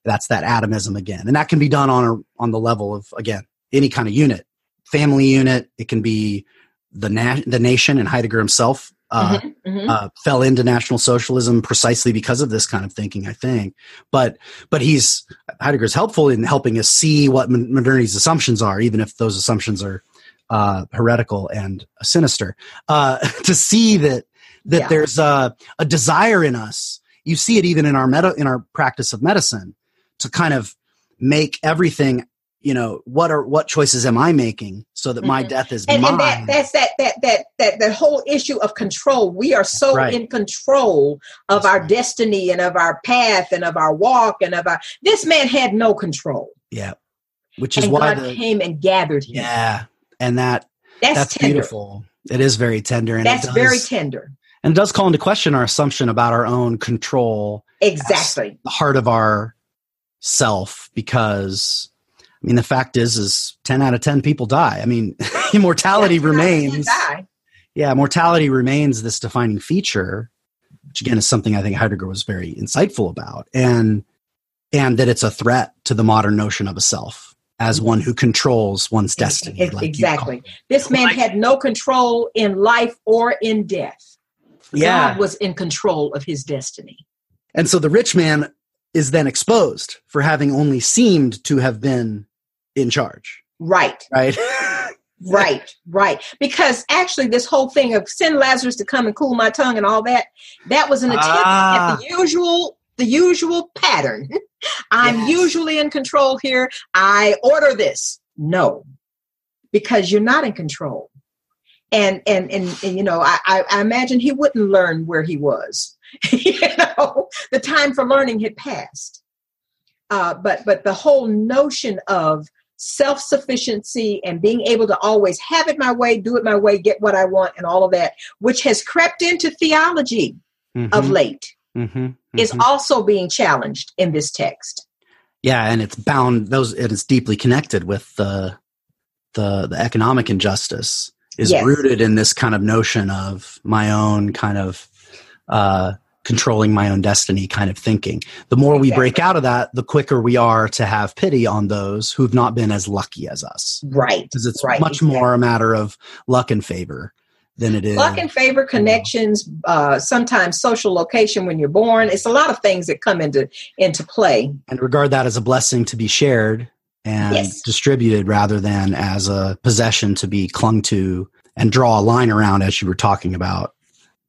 that's that atomism again, and that can be done on a on the level of again any kind of unit, family unit. It can be the na- the nation, and Heidegger himself uh, Mhm, mhm. uh, fell into National Socialism precisely because of this kind of thinking. I think, but but he's Heidegger's helpful in helping us see what modernity's assumptions are, even if those assumptions are uh, heretical and sinister. Uh, to see that that Yeah. there's a, a desire in us. You see it even in our meta in our practice of medicine to kind of make everything. You know what are what choices am I making so that my Mhm. death is and, mine? and that that's that that that that the whole issue of control we are so Right. in control of That's our right. destiny and of our path and of our walk and of our this man had no control yeah, which is and why god the came and gathered him yeah, and that that's, that's tender beautiful. It is very tender, and that's does, very tender and it does call into question our assumption about our own control, exactly the heart of our self. Because I mean, the fact is, is ten out of ten people die. I mean, immortality Yeah, you're not gonna remains. Yeah, mortality remains this defining feature, which again is something I think Heidegger was very insightful about, and and that it's a threat to the modern notion of a self as one who controls one's destiny. Ex- like exactly. this man Like- had no control in life or in death Yeah, god was in control of his destiny And so the rich man is then exposed for having only seemed to have been in charge, right right? Right, right. Because actually, this whole thing of send Lazarus to come and cool my tongue and all that, that was an attempt Ah. at the usual, the usual pattern. I'm Yes. usually in control here. I order this. No, because you're not in control. And and and, and you know, I, I I imagine he wouldn't learn where he was. you know, the time for learning had passed. Uh, but but the whole notion of self-sufficiency and being able to always have it my way, do it my way, get what I want, and all of that, which has crept into theology of Mhm, late, mhm, is mhm. also being challenged in this text. yeah, and it's bound. Those it is deeply connected with the the the economic injustice is Yes. rooted in this kind of notion of my own kind of uh, controlling my own destiny kind of thinking. The more we break out of that, the quicker we are to have pity on those who've not been as lucky as us. Right. Because it's Right, much more a matter of luck and favor than it is. Luck and favor, connections, uh, sometimes social location when you're born. It's a lot of things that come into into play. and regard that as a blessing to be shared and Yes. distributed rather than as a possession to be clung to and draw a line around as you were talking about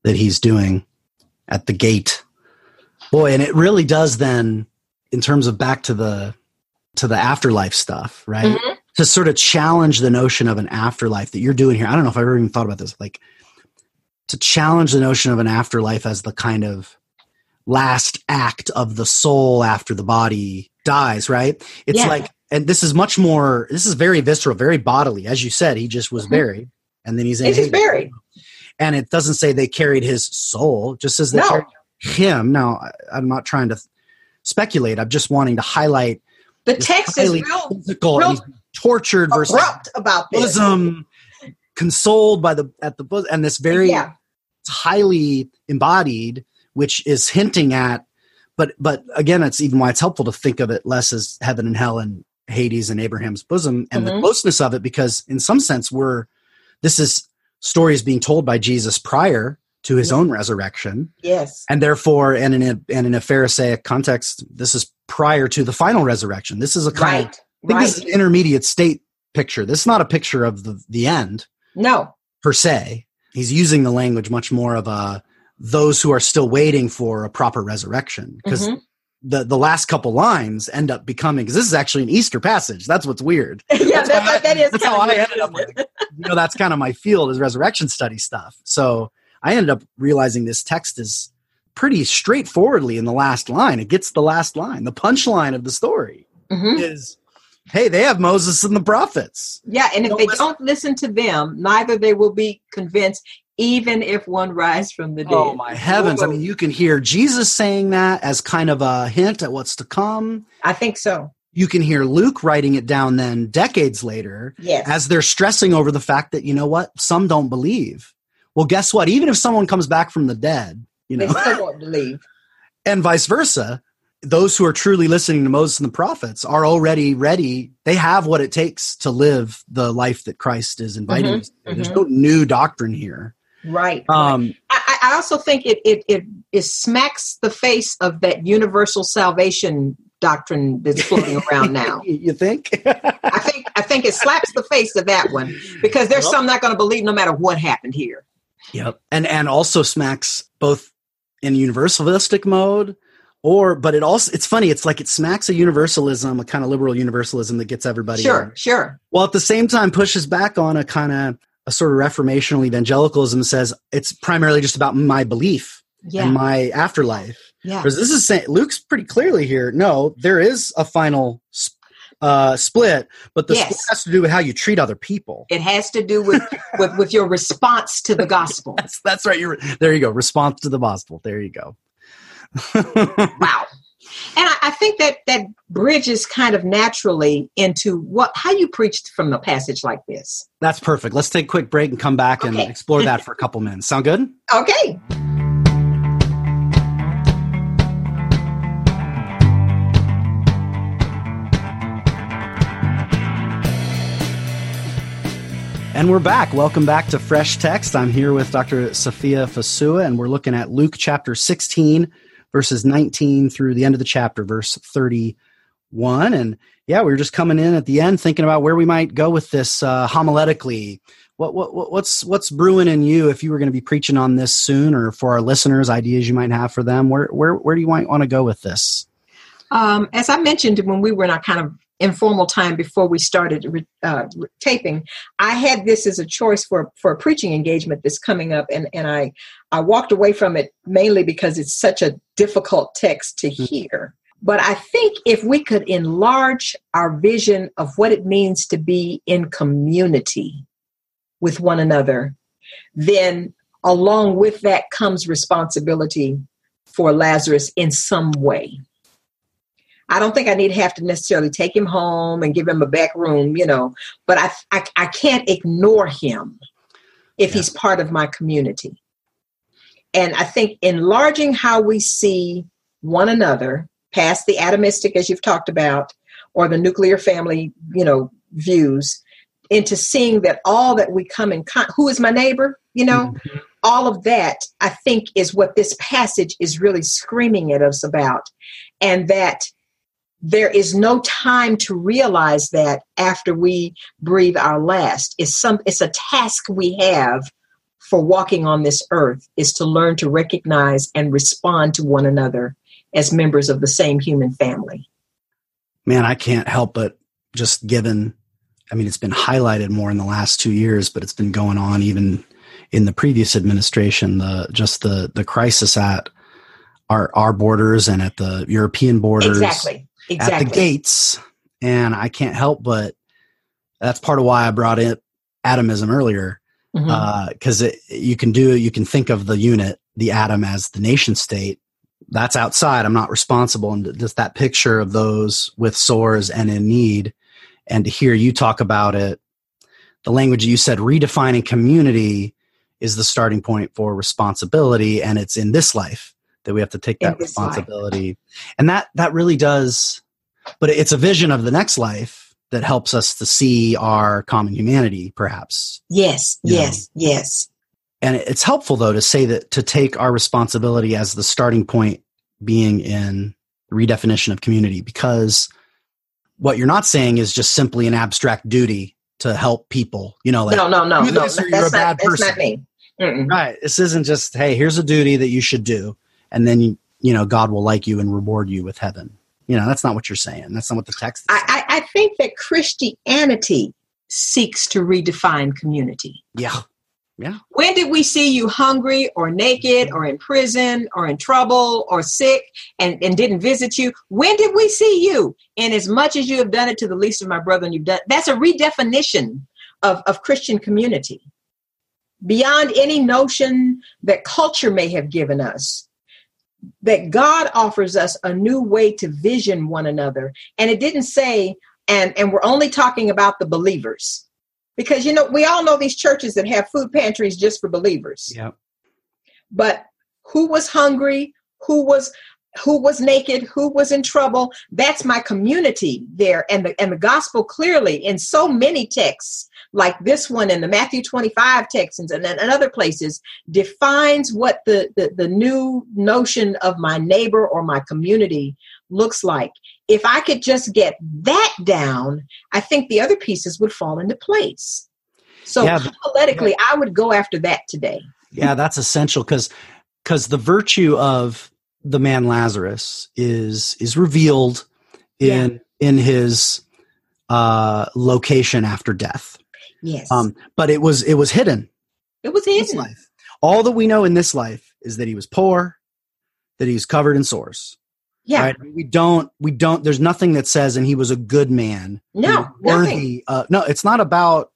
that he's doing at the gate boy and it really does then in terms of back to the to the afterlife stuff right Mhm. to sort of challenge the notion of an afterlife that you're doing here i don't know if i've ever even thought about this like to challenge the notion of an afterlife as the kind of last act of the soul after the body dies right it's Yeah. like and this is much more this is very visceral very bodily as you said he just was Mhm. buried and then he's in Hades. buried. And it doesn't say they carried his soul it just says they No. carried him now i'm not trying to speculate i'm just wanting to highlight The text is real. physical real- tortured versus abrupt about this. bosom, consoled by the at the bosom, and this very yeah, highly embodied, which is hinting at. But but again, it's even why it's helpful to think of it less as heaven and hell and Hades and Abraham's bosom and the Mhm. closeness of it, because in some sense we're this is stories being told by Jesus prior to his Yeah. own resurrection, yes, and therefore, and in a and in a Pharisaic context, this is prior to the final resurrection. This is a kind of I think right. this is an intermediate state picture. This is not a picture of the the end no, per se. He's using the language much more of a those who are still waiting for a proper resurrection because Mhm. The the last couple lines end up becoming because this is actually an Easter passage. That's what's weird. yeah, That's that, I- that is that's how I ended up? You know, that's kind of my field is resurrection study stuff. So I ended up realizing this text is pretty straightforwardly in the last line. It gets the last line. The punchline of the story Mhm. is, "Hey, they have Moses and the prophets." Yeah, and if Don't they listen- don't listen to them, neither they will be convinced, even if one rise from the dead. Oh my heavens! I mean, you can hear Jesus saying that as kind of a hint at what's to come. I think so. You can hear Luke writing it down then decades later Yes. as they're stressing over the fact that you know what some don't believe. Well, guess what? Even if someone comes back from the dead, you they know, still won't believe. and vice versa, those who are truly listening to Moses and the prophets are already ready. They have what it takes to live the life that Christ is inviting Mhm, us to. There's mhm. no new doctrine here. Right. Um, I, I also think it, it it it smacks the face of that universal salvation doctrine that's floating around now. you think? I think I think it slaps the face of that one because there's some not going to believe no matter what happened here. Yep. And and also smacks both in universalistic mode or but it also it's funny, it's like it smacks a universalism, a kind of liberal universalism that gets everybody Sure, in. sure. While at the same time pushes back on a kind of a sort of reformational evangelicalism says it's primarily just about my belief Yeah, and my afterlife. yeah. Because this is saying Luke's pretty clearly here. No, there is a final uh, split, but the Yes. split has to do with how you treat other people. It has to do with, with with your response to the gospel. That's that's right. You're there. You go. Response to the gospel. There you go. Wow. And I, I think that that bridges kind of naturally into what how you preached from the passage like this. That's perfect. Let's take a quick break and come back and explore that for a couple minutes. Sound good? Okay. And we're back. Welcome back to Fresh Text. I'm here with Dr. Safiyah Fosua, and we're looking at Luke chapter 16, verses 19 through the end of the chapter, verse 31. And yeah, we were just coming in at the end thinking about where we might go with this uh, homiletically. What, what, what- what's, what's brewing in you if you were going to be preaching on this soon, or for our listeners, ideas you might have for them? Where, where, where do you might want to go with this? Um, as I mentioned when we were in our kind of informal time before we started uh, taping, I had this as a choice for for a preaching engagement that's coming up, and and I I walked away from it mainly because it's such a difficult text to mm-hmm. hear. But I think if we could enlarge our vision of what it means to be in community with one another, then along with that comes responsibility for Lazarus in some way. I don't think I need to have to necessarily take him home and give him a back room, you know, but I, I, I can't ignore him if Yeah. he's part of my community. And I think enlarging how we see one another past the atomistic, as you've talked about, or the nuclear family, you know, views, into seeing that all that we come in, con- who is my neighbor, you know, mm-hmm. all of that, I think, is what this passage is really screaming at us about. And that there is no time to realize that after we breathe our last. It's some it's a task we have for walking on this earth is to learn to recognize and respond to one another as members of the same human family. man, I can't help but just given, I mean, it's been highlighted more in the last two years, but it's been going on even in the previous administration. The just the the crisis at our our borders and at the European borders, Exactly. at the gates, and I can't help but that's part of why I brought in atomism earlier Uh, because it you can do you can think of the unit the atom as the nation state. That's outside. I'm not responsible. And just that picture of those with sores and in need and to hear you talk about it the language you said redefining community is the starting point for responsibility. And it's in this life that we have to take that responsibility life. and that that really does but it's a vision of the next life that helps us to see our common humanity perhaps. Yes yes know. yes and it's helpful though to say that to take our responsibility as the starting point being in redefinition of community because what you're not saying is just simply an abstract duty to help people you know like no no no no that's, not, that's not me. Mm-mm. right this isn't just hey here's a duty that you should do and then you you know god will like you and reward you with heaven you know that's not what you're saying that's not what the text I, I, I think that christianity seeks to redefine community yeah yeah. When did we see you hungry or naked or in prison or in trouble or sick and, and didn't visit you? When did we see you? And as much as you have done it to the least of my brethren, you've done that's a redefinition of, of Christian community. Beyond any notion that culture may have given us, that God offers us a new way to vision one another. And it didn't say, and, and we're only talking about the believers. Because you know we all know these churches that have food pantries just for believers. Yeah but who was hungry? Who was who was naked? Who was in trouble? That's my community there. And the and the gospel clearly in so many texts like this one in the matthew 25 text and, and other places defines what the, the the new notion of my neighbor or my community looks like if I could just get that down, I think the other pieces would fall into place. So yeah, politically, yeah. I would go after that today. Yeah, that's essential because because the virtue of the man Lazarus is is revealed in yeah. in his uh, location after death. Yes. Um, but it was it was hidden. It was hidden. Life. All that we know in this life is that he was poor, that he's covered in sores. Yeah. Right? We don't, we don't, there's nothing that says, and he was a good man. No, worthy. Uh, no, it's not about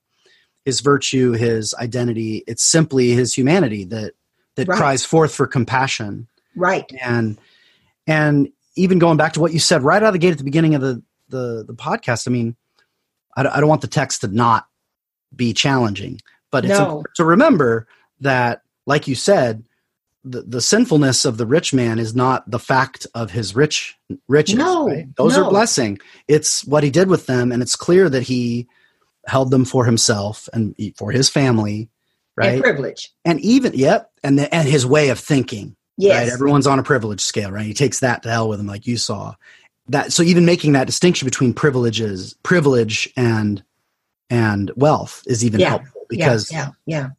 his virtue, his identity. It's simply his humanity that, that right. cries forth for compassion. Right. And, and even going back to what you said right out of the gate at the beginning of the, the, the podcast, I mean, I, I don't want the text to not be challenging, but it's no. to remember that, like you said, the, the sinfulness of the rich man is not the fact of his rich riches. No, right? those no. are blessing. It's what he did with them, and it's clear that he held them for himself and for his family, right? And privilege, and even yep, and the, and his way of thinking. Yes, right? everyone's on a privilege scale, right? He takes that to hell with him, like you saw. That so even making that distinction between privileges, privilege, and and wealth is even yeah. helpful because yeah, yeah, yeah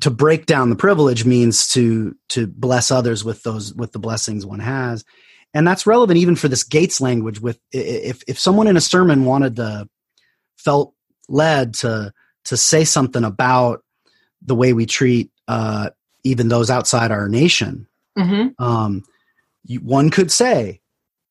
to break down the privilege means to to bless others with those with the blessings one has. And that's relevant even for this gates language with if if someone in a sermon wanted to felt led to to say something about the way we treat uh, even those outside our nation mm-hmm. um, one could say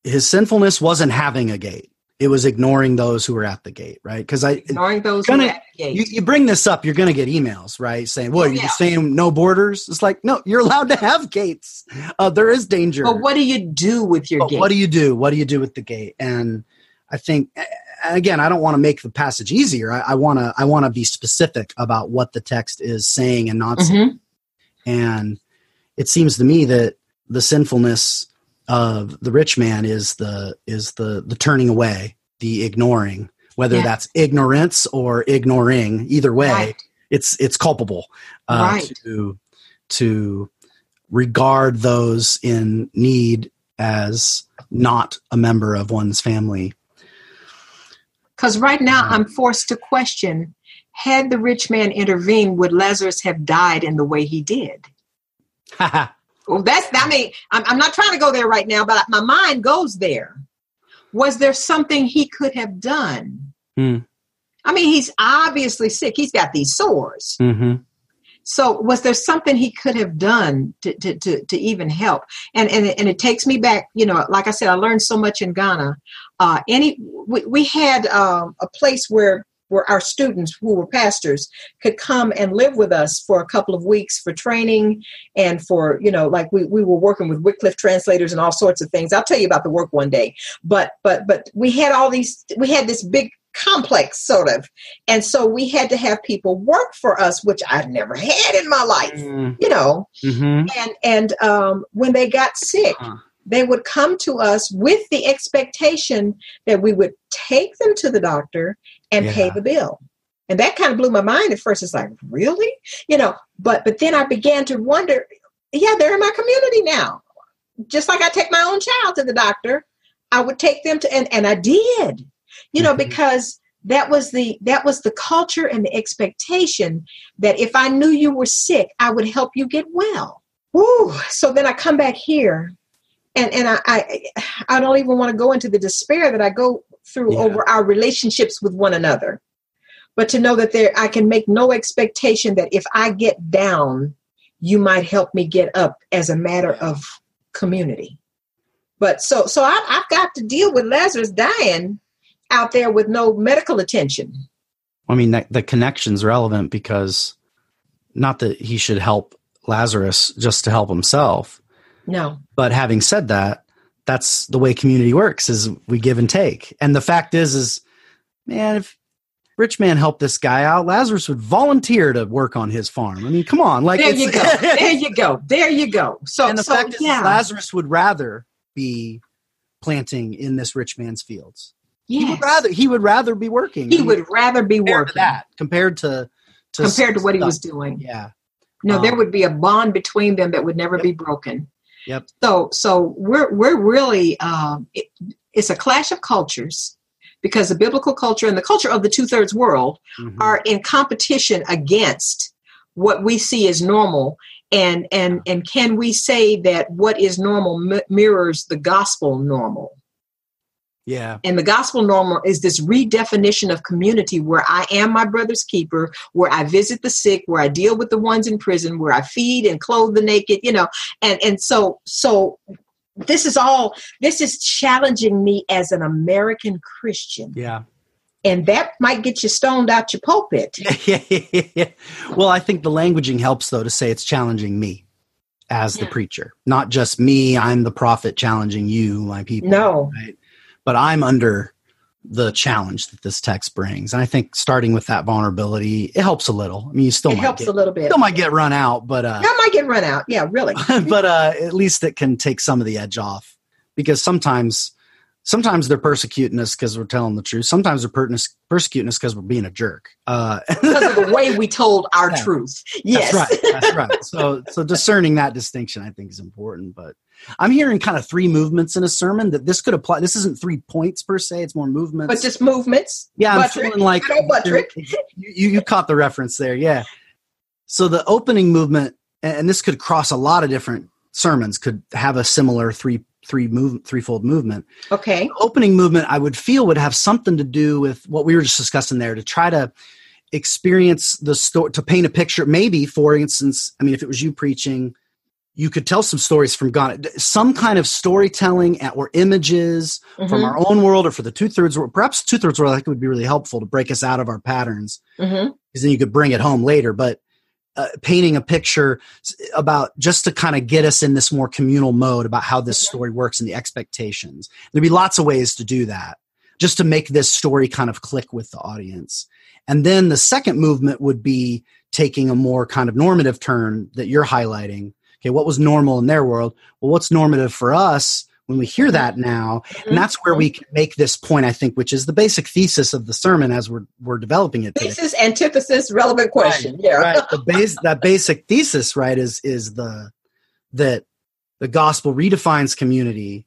his sinfulness wasn't having a gate it was ignoring those who were at the gate, right? Because I ignoring those gonna, at the gate. You, you, bring this up, you're going to get emails, right? Saying, "Well, oh, you're yeah. saying no borders." It's like, no, you're allowed to have gates. Uh, there is danger. But what do you do with your but gate? What do you do? What do you do with the gate? And I think, again, I don't want to make the passage easier. I want to, I want to be specific about what the text is saying and not mm-hmm. saying. And it seems to me that the sinfulness of the rich man is the is the the turning away, the ignoring, whether yeah. that's ignorance or ignoring. Either way, right. it's it's culpable uh, right. to to regard those in need as not a member of one's family. Because right now uh, I'm forced to question had the rich man intervened, would Lazarus have died in the way he did? Well, that's, I mean, I'm, I'm not trying to go there right now, but my mind goes there. Was there something he could have done? Hmm. I mean, he's obviously sick. He's got these sores. Mm-hmm. So, was there something he could have done to, to, to, to, even help? And, and, and it takes me back, you know, like I said, I learned so much in Ghana. Uh, any, we, we had um, a place where where our students who were pastors could come and live with us for a couple of weeks for training and for you know like we, we were working with wycliffe translators and all sorts of things. I'll tell you about the work one day. But but but we had all these we had this big complex sort of. And so we had to have people work for us which i've never had in my life Mm, you know. Mhm. and and um, when they got sick Huh. they would come to us with the expectation that we would take them to the doctor and pay the bill. And that kind of blew my mind at first. It's like really? You know but but then i began to wonder yeah they're in my community now. Just like i take my own child to the doctor i would take them to and, and i did you know Mhm. because that was the that was the culture and the expectation that if i knew you were sick i would help you get well. Woo. so then i come back here and and i i, I don't even want to go into the despair that i go through Yeah. over our relationships with one another. But to know that there i can make no expectation that if i get down you might help me get up as a matter of community. But so so I, i've got to deal with lazarus dying out there with no medical attention. I mean, that, the connection's relevant because not that he should help Lazarus just to help himself, no. But having said that, that's the way community works is we give and take. And the fact is, is man, if rich man helped this guy out, Lazarus would volunteer to work on his farm. I mean, come on, like there you go there you go there you go so and the so fact is, yeah Lazarus would rather be planting in this rich man's fields. He would rather he would rather be working. he I mean, would rather be working that compared to, to compared to what he was doing Yeah. No, there Um, would be a bond between them that would never be broken. Yep. So, so we're we're really um, it, it's a clash of cultures because the biblical culture and the culture of the two thirds world Mhm. are in competition against what we see as normal. And and and can we say that what is normal mi- mirrors the gospel normal? Yeah. And the gospel normal is this redefinition of community where I am my brother's keeper, where I visit the sick, where I deal with the ones in prison, where I feed and clothe the naked, you know. And and so so this is all this is challenging me as an American Christian. Yeah. And that might get you stoned out your pulpit. yeah, yeah, yeah. Well, I think the languaging helps though to say it's challenging me as the preacher, not just me. I'm the prophet challenging you, my people. No. right? But I'm under the challenge that this text brings, and I think starting with that vulnerability it helps a little. I mean, you still It might helps get, a little bit. still might get run out, but uh, I might get run out. Yeah, really. but uh, at least it can take some of the edge off because sometimes sometimes they're persecuting us because we're telling the truth sometimes they're per- persecuting us because we're being a jerk uh, Because of the way we told our Yeah. truth. Yes. that's right that's right so so discerning that distinction i think is important but i'm hearing kind of three movements in a sermon that this could apply this isn't three points per se it's more movements But just movements. yeah i'm Buttrick. feeling like you, you you caught the reference there yeah so the opening movement and this could cross a lot of different sermons could have a similar three three move threefold movement. Okay. the opening movement i would feel would have something to do with what we were just discussing there to try to experience the story to paint a picture. Maybe for instance i mean if it was you preaching you could tell some stories from god. Some kind of storytelling at- or images from Mhm. our own world or for the two-thirds world perhaps two-thirds world i think would be really helpful to break us out of our patterns because then you could bring it home later. But uh, painting a picture about just to kind of get us in this more communal mode about how this Mhm. story works and the expectations. There'd be lots of ways to do that just to make this story kind of click with the audience. And then the second movement would be taking a more kind of normative turn that you're highlighting. Okay what was normal in their world? Well what's normative for us when we hear that now and that's where we can make this point i think which is the basic thesis of the sermon as we're we're developing it today Thesis, antithesis, relevant question. Yeah. right the base that basic thesis right is is the that the gospel redefines community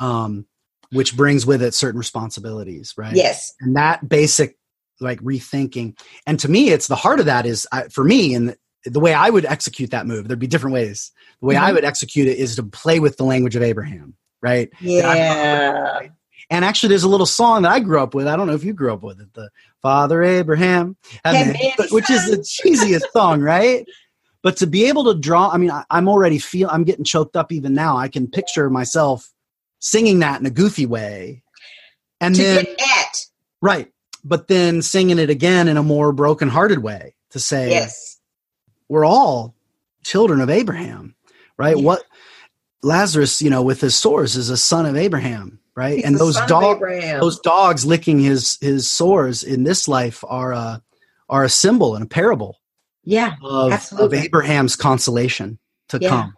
um which brings with it certain responsibilities right Yes. and that basic like rethinking and to me it's the heart of that is I, for me and the, way i would execute that move there'd be different ways the way i Mhm. would execute it is to play with the language of abraham right? Yeah. and actually there's a little song that i grew up with. I don't know if you grew up with it the father abraham. Had Had many- many which is the cheesiest song right? But to be able to draw i mean I, i'm already feel i'm getting choked up even now. I can picture myself singing that in a goofy way. And To then at. right. But then singing it again in a more broken-hearted way to say Yes. we're all children of abraham right? Yeah. what lazarus you know with his sores is a son of abraham right? He's and those dogs, those dogs licking his his sores in this life are a are a symbol and a parable yeah, of, of Abraham's consolation to Yeah. come,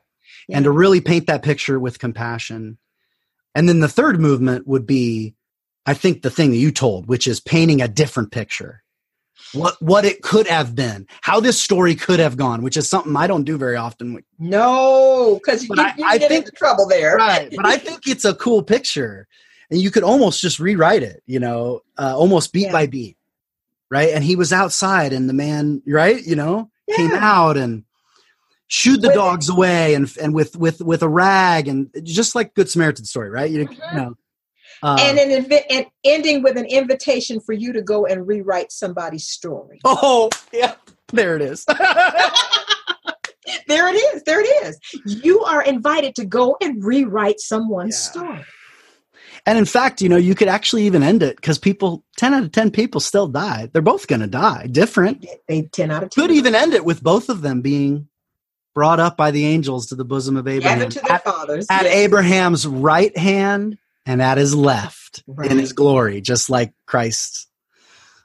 Yeah. and to really paint that picture with compassion. And then the third movement would be, I think, the thing that you told, which is painting a different picture. What what it could have been, how this story could have gone, which is something I don't do very often. no, because you, I- you I get think- into trouble there. right but i think it's a cool picture and you could almost just rewrite it you know uh, almost beat Yeah. by beat right and he was outside and the man right you know came out and shooed the With- dogs away and and with with with a rag and just like good samaritan story right you, you Mhm. know uh, and an invi- and ending with an invitation for you to go and rewrite somebody's story. oh yeah there it is there it is. There it is. You are invited to go and rewrite someone's Yeah. story. and in fact you know you could actually even end it because people 10 out of 10 people still die they're both going to die different They ten out of ten. could even end it with both of them being brought up by the angels to the bosom of Abraham gathered to their at, fathers. at Yes. Abraham's right hand and at his left Right. in his glory, just like Christ,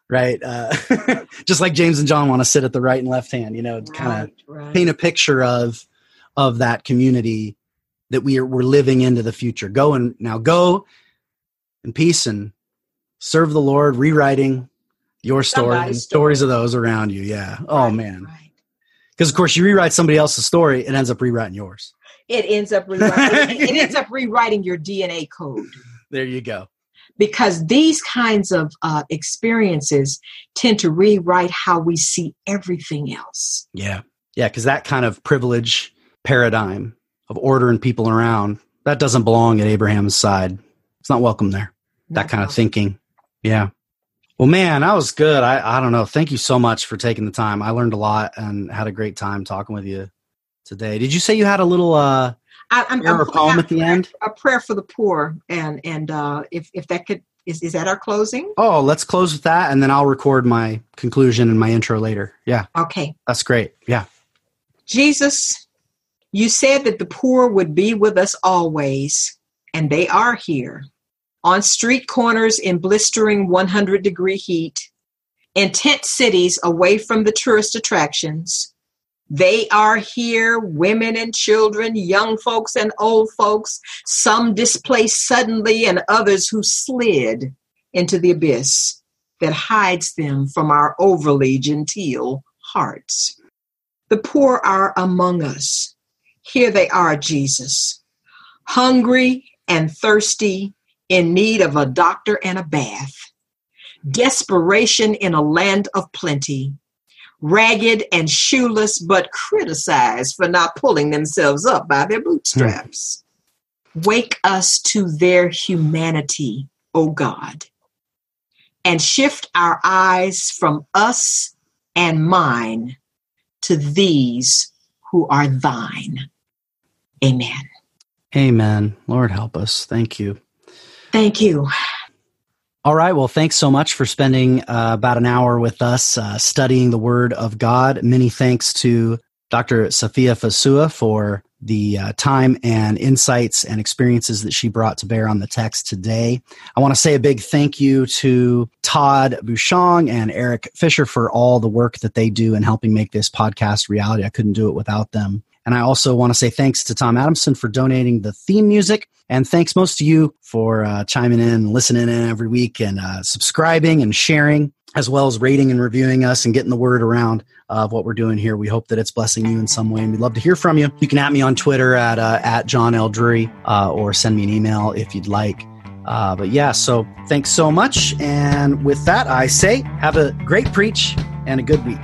right? Uh, just like James and John want to sit at the right and left hand, you know, to kind of Right, right. paint a picture of of that community that we are we're living into the future. Go and now go in peace and serve the Lord, rewriting your story and stories story. of those around you. Yeah. Oh man. right. Because of course you rewrite somebody else's story, it ends up rewriting yours. It ends up rewriting. it ends up rewriting your DNA code. There you go. because these kinds of uh, experiences tend to rewrite how we see everything else. Yeah. Yeah, because that kind of privilege paradigm of ordering people around, that doesn't belong at Abraham's side. It's not welcome there. That kind of thinking. Yeah. Well, man, that was good. I, I don't know. Thank you so much for taking the time. I learned a lot and had a great time talking with you today. Did you say you had a little uh I, I'm, prayer I'm poem at the end? a prayer for the poor, and and uh, if if that could is is that our closing? Oh, let's close with that and then I'll record my conclusion and my intro later. Yeah, Okay, that's great. Yeah. Jesus, you said that the poor would be with us always, and they are here on street corners in blistering 100 degree heat, in tent cities away from the tourist attractions. They are here, women and children, young folks and old folks, some displaced suddenly, and others who slid into the abyss that hides them from our overly genteel hearts. The poor are among us. Here they are, Jesus, hungry and thirsty, in need of a doctor and a bath. Desperation in a land of plenty. Ragged and shoeless, but criticized for not pulling themselves up by their bootstraps. Wake us to their humanity, O God, and shift our eyes from us and mine to these who are thine. Amen. Amen. Lord help us. Thank you. Thank you. All right. Well, thanks so much for spending uh, about an hour with us uh, studying the Word of God. Many thanks to Dr. Safiyah Fosua for the uh, time and insights and experiences that she brought to bear on the text today. I want to say a big thank you to Todd Bouchon and Eric Fisher for all the work that they do in helping make this podcast reality. I couldn't do it without them. And I also want to say thanks to Tom Adamson for donating the theme music. And thanks most to you for uh, chiming in, listening in every week, and uh, subscribing and sharing, as well as rating and reviewing us and getting the word around of what we're doing here. We hope that it's blessing you in some way, and we'd love to hear from you. You can at me on Twitter at uh, at John L. Drury, uh, or send me an email if you'd like. Uh, but yeah, so thanks so much. And with that, I say have a great preach and a good week.